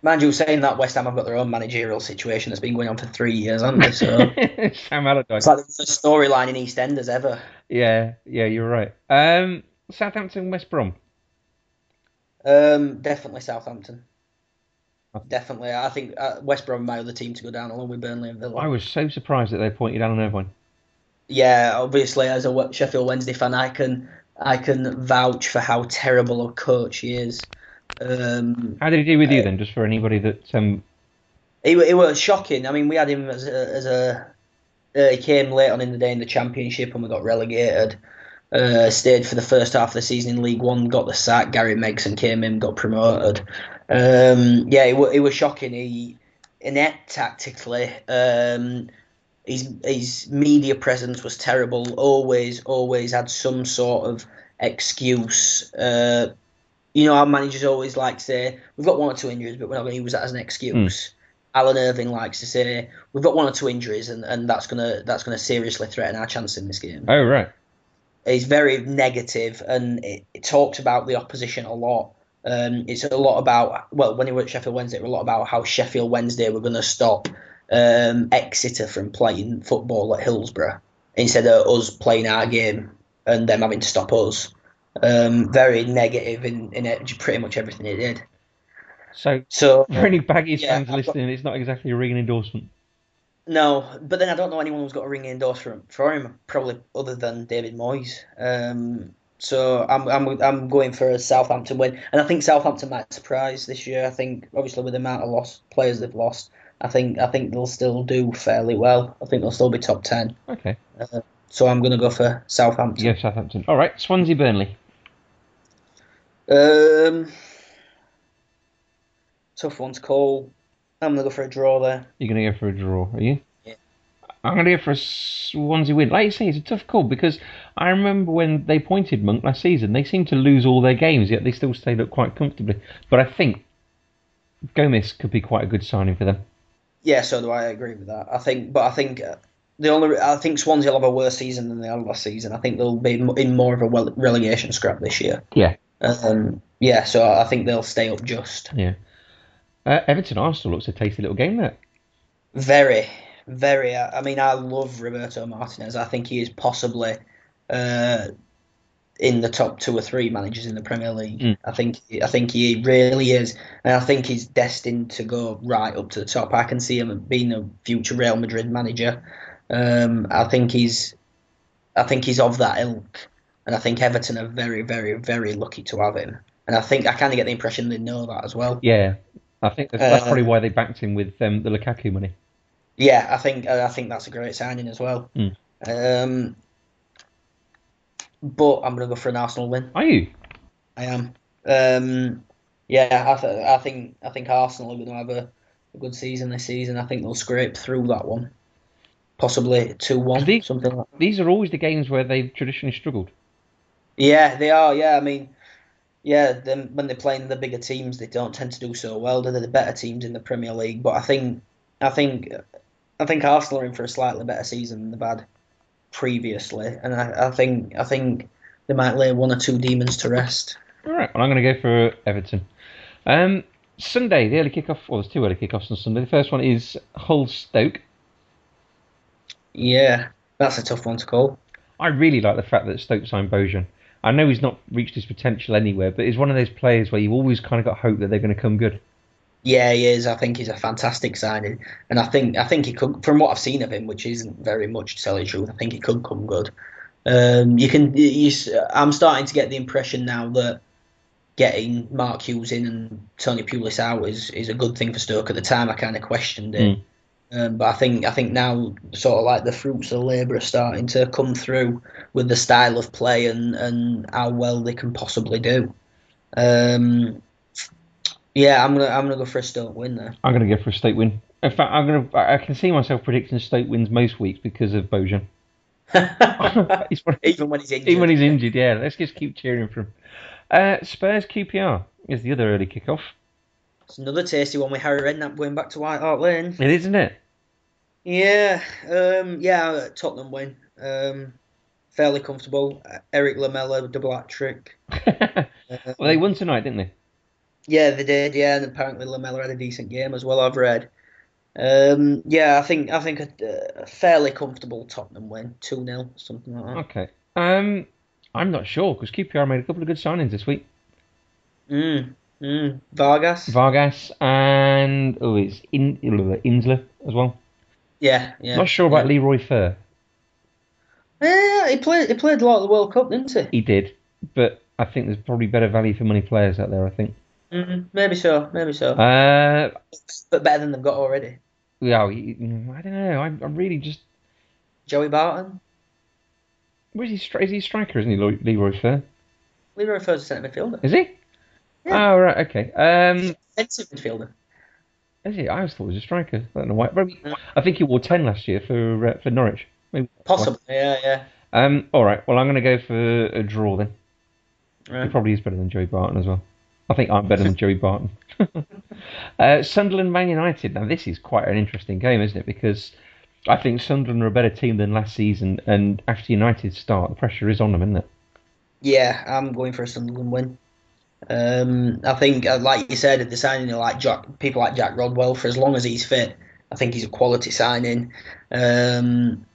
Speaker 2: Mind you, saying that West Ham have got their own managerial situation that's been going on for three years, haven't they? So
Speaker 1: Sam Allardyce.
Speaker 2: It's like the storyline in EastEnders ever.
Speaker 1: Yeah, yeah, you're right. Um, Southampton, West Brom.
Speaker 2: Um, definitely Southampton. Definitely, I think uh, West Brom are my other team to go down along with Burnley and Villa.
Speaker 1: I was so surprised that they pointed out on Irvine.
Speaker 2: Yeah, obviously, as a Sheffield Wednesday fan, I can I can vouch for how terrible a coach he is. Um,
Speaker 1: how did he do with you uh, then? Just for anybody that um...
Speaker 2: it, it was shocking. I mean, we had him as a, as a uh, he came late on in the day in the championship and we got relegated. Uh, stayed for the first half of the season in League One, got the sack. Gary Megson came in, got promoted. Um, yeah, it, it, was shocking. He inept tactically. Um, his his media presence was terrible. Always, always had some sort of excuse. Uh, you know, our managers always like to say we've got one or two injuries, but we're not going to use that as an excuse. Mm. Alan Irvine likes to say we've got one or two injuries, and, and that's gonna that's gonna seriously threaten our chance in this game.
Speaker 1: Oh right.
Speaker 2: He's very negative, and it, it talks about the opposition a lot. Um, it's a lot about well, when he was at Sheffield Wednesday, it was a lot about how Sheffield Wednesday were going to stop um, Exeter from playing football at Hillsborough instead of us playing our game and them having to stop us. Um, very negative in, in it, pretty much everything he did.
Speaker 1: So, so for any Baggies yeah, fans I've listening, got, it's not exactly a ringing endorsement.
Speaker 2: No, but then I don't know anyone who's got a ringing endorsement for him, probably other than David Moyes. Um, so I'm, I'm I'm going for a Southampton win, and I think Southampton might surprise this year. I think obviously with the amount of lost players they've lost, I think I think they'll still do fairly well. I think they'll still be top ten.
Speaker 1: Okay.
Speaker 2: Uh, so I'm going to go for Southampton.
Speaker 1: Yeah, Southampton. All right, Swansea Burnley.
Speaker 2: Um, tough one to call. I'm going to go for a draw there.
Speaker 1: You're going to go for a draw, are you?
Speaker 2: Yeah.
Speaker 1: I'm going to go for a Swansea win. Like you say, it's a tough call because I remember when they pointed Monk last season, they seemed to lose all their games, yet they still stayed up quite comfortably. But I think Gomis could be quite a good signing for them.
Speaker 2: Yeah, so do I. agree with that. I think, but I think uh, the only I think Swansea will have a worse season than they had last season. I think they'll be in more of a relegation scrap this year.
Speaker 1: Yeah.
Speaker 2: Um, yeah, so I think they'll stay up just.
Speaker 1: Yeah. Uh, Everton Arsenal looks a tasty little game there.
Speaker 2: Very, very. I mean, I love Roberto Martinez. I think he is possibly uh, in the top two or three managers in the Premier League. Mm. I think I think he really is, and I think he's destined to go right up to the top. I can see him being a future Real Madrid manager. Um, I think he's, I think he's of that ilk, and I think Everton are very, very, very lucky to have him. And I think I kind of get the impression they know that as well.
Speaker 1: Yeah, I think that's, that's uh, probably why they backed him with um, the Lukaku money.
Speaker 2: Yeah, I think I think that's a great signing as well.
Speaker 1: Mm.
Speaker 2: Um, but I'm going to go for an Arsenal win.
Speaker 1: Are you?
Speaker 2: I am. Um, yeah, I, th- I think I think Arsenal are going to have a, a, good season this season. I think they'll scrape through that one, possibly two one, something like. That.
Speaker 1: These are always the games where they've traditionally struggled.
Speaker 2: Yeah, they are. Yeah, I mean, yeah, then when they're playing the bigger teams, they don't tend to do so well. They're the better teams in the Premier League, but I think I think I think Arsenal are in for a slightly better season than they've had previously, and I, I think I think they might lay one or two demons to rest.
Speaker 1: All right, well, I'm going to go for Everton. Um, Sunday, the early kickoff. Well, there's two early kickoffs on Sunday. The first one is Hull Stoke.
Speaker 2: Yeah, that's a tough one to call.
Speaker 1: I really like the fact that Stoke signed Bojan. I know he's not reached his potential anywhere, but he's one of those players where you always kind of got hope that they're going to come good.
Speaker 2: Yeah, he is. I think he's a fantastic signing, and I think I think he could, from what I've seen of him, which isn't very much to tell you the truth. I think he could come good. Um, you can. You, I'm starting to get the impression now that getting Mark Hughes in and Tony Pulis out is, is a good thing for Stoke. At the time, I kind of questioned it,
Speaker 1: Mm.
Speaker 2: Um, but I think I think now sort of like the fruits of labour are starting to come through with the style of play and, and how well they can possibly do. Um, yeah, I'm gonna I'm gonna go for a Stoke win there.
Speaker 1: I'm going to go for a Stoke win. In fact, I'm to. I can see myself predicting Stoke wins most weeks because of Bojan.
Speaker 2: Even when he's injured.
Speaker 1: Even when he's injured, yeah. Let's just keep cheering for him. Uh, Spurs QPR is the other early kickoff.
Speaker 2: It's another tasty one with Harry Redknapp going back to White Hart Lane.
Speaker 1: It is, isn't it?
Speaker 2: Yeah, um, yeah, Tottenham win. Um, fairly comfortable. Erik Lamela double hat trick.
Speaker 1: well, they won tonight, didn't they?
Speaker 2: Yeah, they did. Yeah, and apparently Lamela had a decent game as well. I've read. Um, yeah, I think I think a, a fairly comfortable Tottenham win, two 0 something like that.
Speaker 1: Okay. Um, I'm not sure because QPR made a couple of good signings this week.
Speaker 2: Mm, mm. Vargas.
Speaker 1: Vargas and oh, it's In, Isla as well.
Speaker 2: Yeah, yeah.
Speaker 1: Not sure about
Speaker 2: yeah.
Speaker 1: Leroy Fer.
Speaker 2: Yeah, he played. He played a lot of the World Cup, didn't he?
Speaker 1: He did, but I think there's probably better value for money players out there. I think.
Speaker 2: Mm, maybe so. Maybe so.
Speaker 1: Uh,
Speaker 2: but better than they've got already.
Speaker 1: yeah, I don't know. I'm, I'm really just.
Speaker 2: Joey Barton.
Speaker 1: Where's he? Is he a striker? Isn't he, Leroy- Leroy Fer?
Speaker 2: Leroy Fer's a centre midfielder.
Speaker 1: Is he?
Speaker 2: Yeah.
Speaker 1: Oh right, okay. Um,
Speaker 2: Defensive midfielder.
Speaker 1: Is he? I always thought he was a striker. I don't know why. I think he wore ten last year for uh, for Norwich. Maybe.
Speaker 2: Possibly. Yeah, yeah.
Speaker 1: Um. All right. Well, I'm going to go for a draw then. He probably is better than Joey Barton as well. I think I'm better than Joey Barton. uh, Sunderland Man United. Now this is quite an interesting game, isn't it? Because I think Sunderland are a better team than last season, and after United start, the pressure is on them, isn't it?
Speaker 2: Yeah, I'm going for a Sunderland win. Um, I think, uh, like you said, at the signing of like Jack, people like Jack Rodwell, for as long as he's fit, I think he's a quality signing. Um,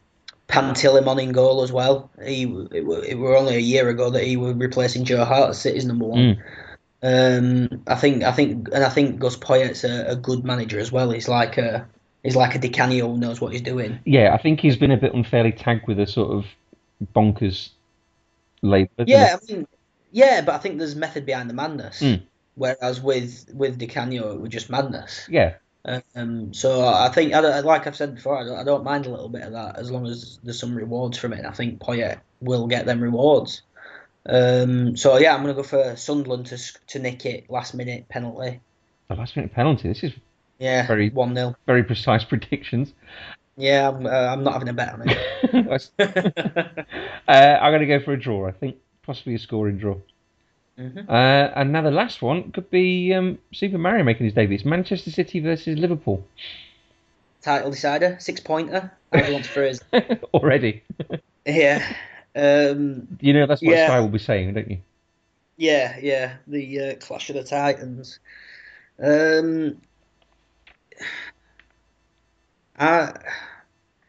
Speaker 2: Pantilimon in goal as well. He it, were- it were only a year ago that he was replacing Joe Hart as City's number one. Um, I think I think and I think Gus Poyet's a, a good manager as well. He's like a he's like a Di Canio who knows what he's doing.
Speaker 1: Yeah, I think he's been a bit unfairly tagged with a sort of bonkers label.
Speaker 2: Yeah, I mean, yeah, but I think there's method behind the madness.
Speaker 1: Mm.
Speaker 2: Whereas with with Di Canio, it was just madness.
Speaker 1: Yeah.
Speaker 2: Um, so I think, like I've said before, I don't, I don't mind a little bit of that as long as there's some rewards from it. I think Poyet will get them rewards. Um, so yeah, I'm gonna go for Sunderland to to nick it last minute penalty.
Speaker 1: A last minute penalty. This is
Speaker 2: Yeah,
Speaker 1: Very-
Speaker 2: one 0
Speaker 1: very precise predictions.
Speaker 2: Yeah, I'm, uh, I'm not having a bet on it.
Speaker 1: uh, I'm going to go for a draw. I think possibly a scoring draw.
Speaker 2: Mhm.
Speaker 1: Uh, and now the last one could be um, Super Mario making his debut. It's Manchester City versus Liverpool
Speaker 2: Title decider, six pointer. Everyone's phrase.
Speaker 1: already.
Speaker 2: Yeah. Um,
Speaker 1: You know that's what
Speaker 2: Yeah.
Speaker 1: Sky will be saying, don't you?
Speaker 2: Yeah, yeah, the uh, Clash of the Titans. Um, I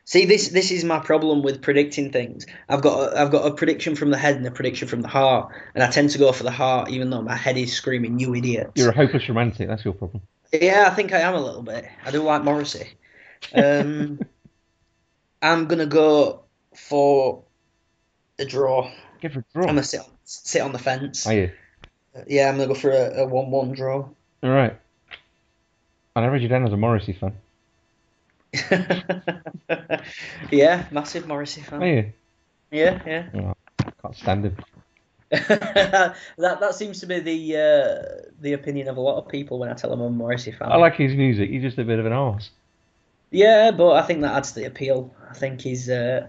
Speaker 2: see this. This is my problem with predicting things. I've got a, I've got a prediction from the head and a prediction from the heart, and I tend to go for the heart, even though my head is screaming "you idiot."
Speaker 1: You're a hopeless romantic. That's your problem.
Speaker 2: Yeah, I think I am a little bit. I do like Morrissey. Um, I'm gonna go for a draw.
Speaker 1: For a
Speaker 2: I'm gonna sit on, sit on the fence.
Speaker 1: Are you?
Speaker 2: Yeah, I'm gonna go for a, a one-one draw.
Speaker 1: All right. And I read you down as a Morrissey fan.
Speaker 2: yeah, massive Morrissey
Speaker 1: Are
Speaker 2: fan.
Speaker 1: you?
Speaker 2: Yeah, yeah.
Speaker 1: Can't stand him.
Speaker 2: that that seems to be the uh, the opinion of a lot of people when I tell them I'm a Morrissey fan.
Speaker 1: I like his music. He's just a bit of an arse.
Speaker 2: Yeah, but I think that adds to the appeal. I think he's uh,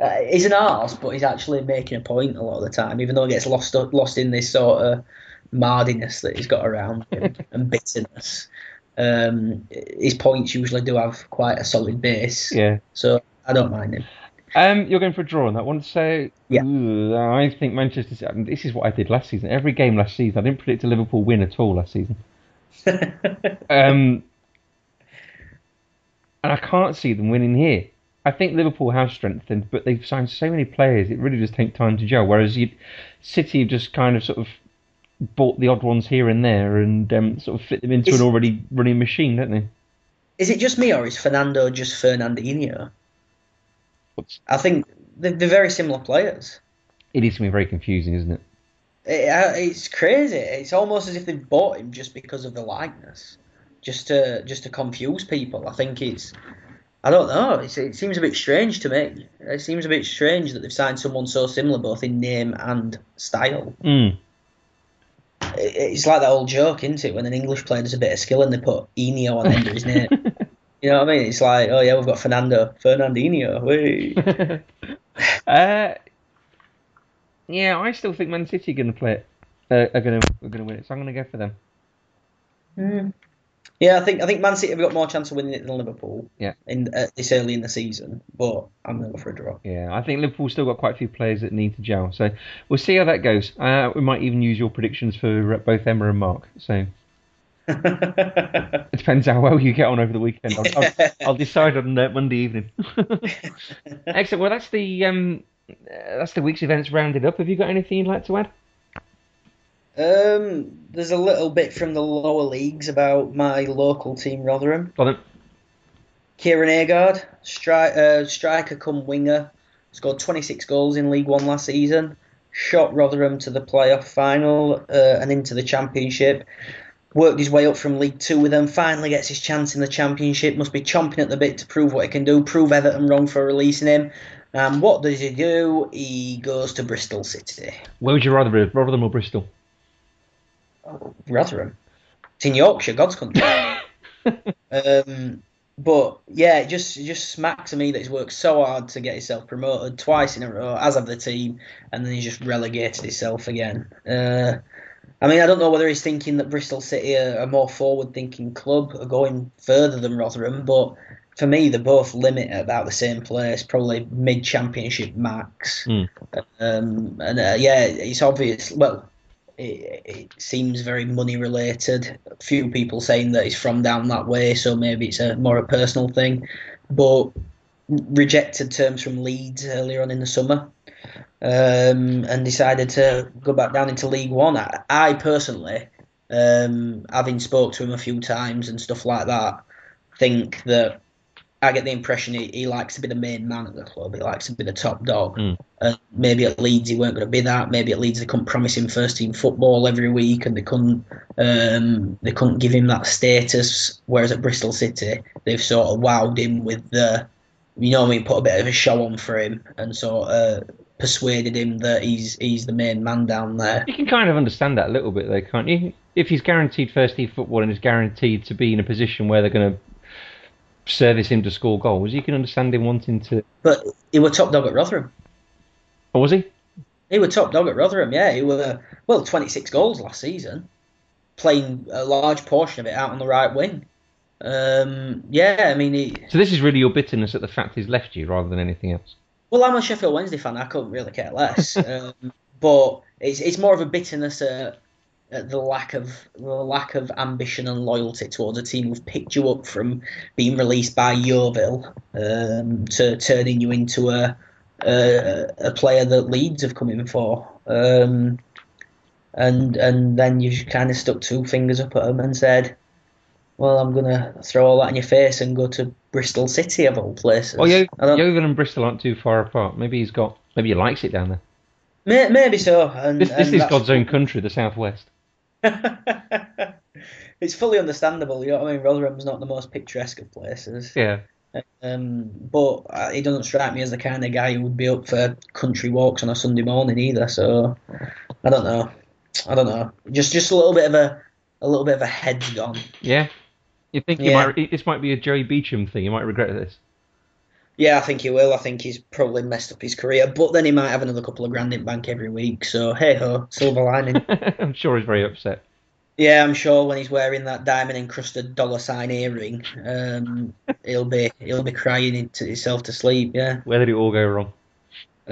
Speaker 2: uh, he's an arse, but he's actually making a point a lot of the time, even though he gets lost lost in this sort of mardiness that he's got around him and bitterness. Um, his points usually do have quite a solid base,
Speaker 1: Yeah.
Speaker 2: so I don't mind him.
Speaker 1: Um, you're going for a draw on that one. So
Speaker 2: Yeah.
Speaker 1: ooh, I think Manchester. City. and This is what I did last season. Every game last season, I didn't predict a Liverpool win at all last season. Um, and I can't see them winning here. I think Liverpool have strengthened, but they've signed so many players. It really does take time to gel. Whereas you, City have just kind of sort of bought the odd ones here and there and um, sort of fit them into
Speaker 2: Is-
Speaker 1: an already running machine, don't they?
Speaker 2: Is it just me or is Fernando just Fernandinho?
Speaker 1: What's-
Speaker 2: I think they're, they're very similar players.
Speaker 1: It is going to be very confusing, isn't it?
Speaker 2: It, uh, it's crazy. It's almost as if they've bought him just because of the likeness, just to just to confuse people. I think it's. I don't know. It's, it seems a bit strange to me. It seems a bit strange that they've signed someone so similar both in name and style.
Speaker 1: Mm.
Speaker 2: It, it's like that old joke, isn't it? When an English player does a bit of skill and they put Enio on the end of his name. You know what I mean? It's like, oh yeah, we've got Fernando, Fernandinho. Whey.
Speaker 1: uh, yeah, I still think Man City are going to play it. Uh, are going to are going to win it, so I'm going to go for them.
Speaker 2: Hmm. Yeah, I think I think Man City have got more chance of winning it than Liverpool.
Speaker 1: Yeah.
Speaker 2: In uh, this early in the season, but I'm going to go for a draw.
Speaker 1: Yeah, I think Liverpool's still got quite a few players that need to gel. So we'll see how that goes. Uh, we might even use your predictions for uh, both Emma and Mark. So it depends how well you get on over the weekend. I'll, I'll, I'll decide on uh, Monday evening. Excellent. Well, that's the um, uh, that's the week's events rounded up. Have you got anything you'd like to add?
Speaker 2: Um, there's a little bit from the lower leagues about my local team, Rotherham.
Speaker 1: Got it.
Speaker 2: Kieran Agard, stri- uh, striker come winger, scored 26 goals in League One last season. Shot Rotherham to the playoff final uh, and into the Championship. Worked his way up from League Two with them. Finally gets his chance in the Championship. Must be chomping at the bit to prove what he can do. Prove Everton wrong for releasing him. And what does he do? He goes to Bristol City.
Speaker 1: Where would you rather be, Rotherham or Bristol?
Speaker 2: Rotherham. It's in Yorkshire, God's country. um, but yeah, it just it just smacks of me that he's worked so hard to get himself promoted twice in a row, as have the team, and then he's just relegated himself again. Uh, I mean, I don't know whether he's thinking that Bristol City are a more forward-thinking club, are going further than Rotherham, but for me, they're both limit at about the same place, probably mid-championship max.
Speaker 1: Mm.
Speaker 2: Um, and uh, yeah, it's obvious. Well, it, it seems very money related. A few people saying that he's from down that way, so maybe it's a more a personal thing. But rejected terms from Leeds earlier on in the summer, um, and decided to go back down into League One. I, I personally, um, having spoke to him a few times and stuff like that, think that I get the impression he, he likes to be the main man at the club. He likes to be the top dog.
Speaker 1: Mm.
Speaker 2: And maybe at Leeds he weren't going to be that. Maybe at Leeds they couldn't promise him first team football every week, and they couldn't um, they couldn't give him that status. Whereas at Bristol City they've sort of wowed him with the, you know, what I mean, put a bit of a show on for him, and sort of persuaded him that he's he's the main man down there.
Speaker 1: You can kind of understand that a little bit, though, can't you? If he's guaranteed first team football and is guaranteed to be in a position where they're going to service him to score goals, you can understand him wanting to.
Speaker 2: But he were top dog at Rotherham.
Speaker 1: Or was he?
Speaker 2: He were top dog at Rotherham, yeah. He were well, 26 goals last season, playing a large portion of it out on the right wing. Um, yeah, I mean, he,
Speaker 1: So this is really your bitterness at the fact he's left you rather than anything else.
Speaker 2: well, I'm a Sheffield Wednesday fan. I couldn't really care less, um, but it's it's more of a bitterness at, at the lack of the lack of ambition and loyalty towards a team who've picked you up from being released by Yeovil um, to turning you into a a, a player that Leeds have come in for. Um, and and then you've kind of stuck two fingers up at them and said, "Well, I'm gonna throw all that in your face and go to Bristol City of all places."
Speaker 1: Well, Yo- Yeovil and Bristol aren't too far apart. Maybe he's got. Maybe he likes it down there.
Speaker 2: Maybe so. And,
Speaker 1: This, this
Speaker 2: and
Speaker 1: is God's own country, the southwest.
Speaker 2: it's fully understandable. You know what I mean? Rotherham's not the most picturesque of places.
Speaker 1: Yeah.
Speaker 2: Um, but uh, he doesn't strike me as the kind of guy who would be up for country walks on a Sunday morning either. So I don't know. I don't know. Just just a little bit of a a little bit of a head's gone.
Speaker 1: Yeah. You think he
Speaker 2: Yeah.
Speaker 1: might? This might be a Joey Beauchamp thing. You might regret this.
Speaker 2: Yeah, I think he will. I think he's probably messed up his career, but then he might have another couple of grand in bank every week. So hey ho, silver lining.
Speaker 1: I'm sure he's very upset.
Speaker 2: Yeah, I'm sure when he's wearing that diamond encrusted dollar sign earring, um, he'll be he'll be crying into himself to sleep. Yeah.
Speaker 1: Where did it all go wrong?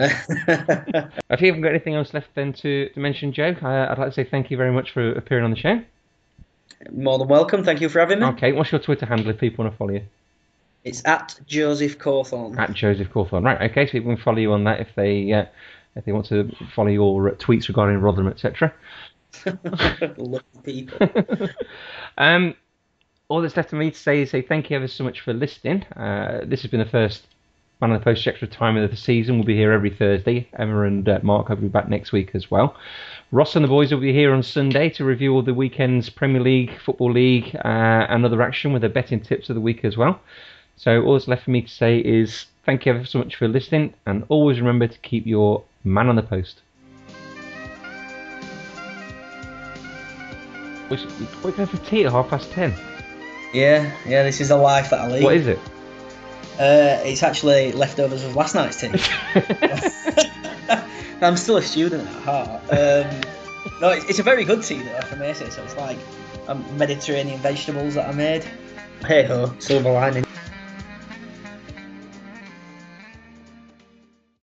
Speaker 1: If you haven't got anything else left then to, to mention, Joe, uh, I'd like to say thank you very much for appearing on the show.
Speaker 2: More than welcome. Thank you for having me.
Speaker 1: Okay, what's your Twitter handle if people want to follow you?
Speaker 2: It's at Joseph Cawthorne.
Speaker 1: At Joseph Cawthorne. Right, okay, so people can follow you on that if they uh, if they want to follow your uh, tweets regarding Rotherham, etc.
Speaker 2: Lucky people.
Speaker 1: um, all that's left for me to say is say thank you ever so much for listening. Uh, this has been the first Man of the Post extra time of the season. We'll be here every Thursday. Emma and uh, Mark will be back next week as well. Ross and the boys will be here on Sunday to review all the weekend's Premier League, Football League, uh, and other action with the betting tips of the week as well. So all that's left for me to say is thank you ever so much for listening, and always remember to keep your man on the post. We're going for tea at half past ten.
Speaker 2: Yeah, yeah, this is the life that I lead.
Speaker 1: What is it?
Speaker 2: Uh, it's actually leftovers of last night's tea. I'm still a student at heart. Um, no, it's, it's, a very good tea though from Macy, so it's like um, Mediterranean vegetables that I made. Hey ho, silver lining.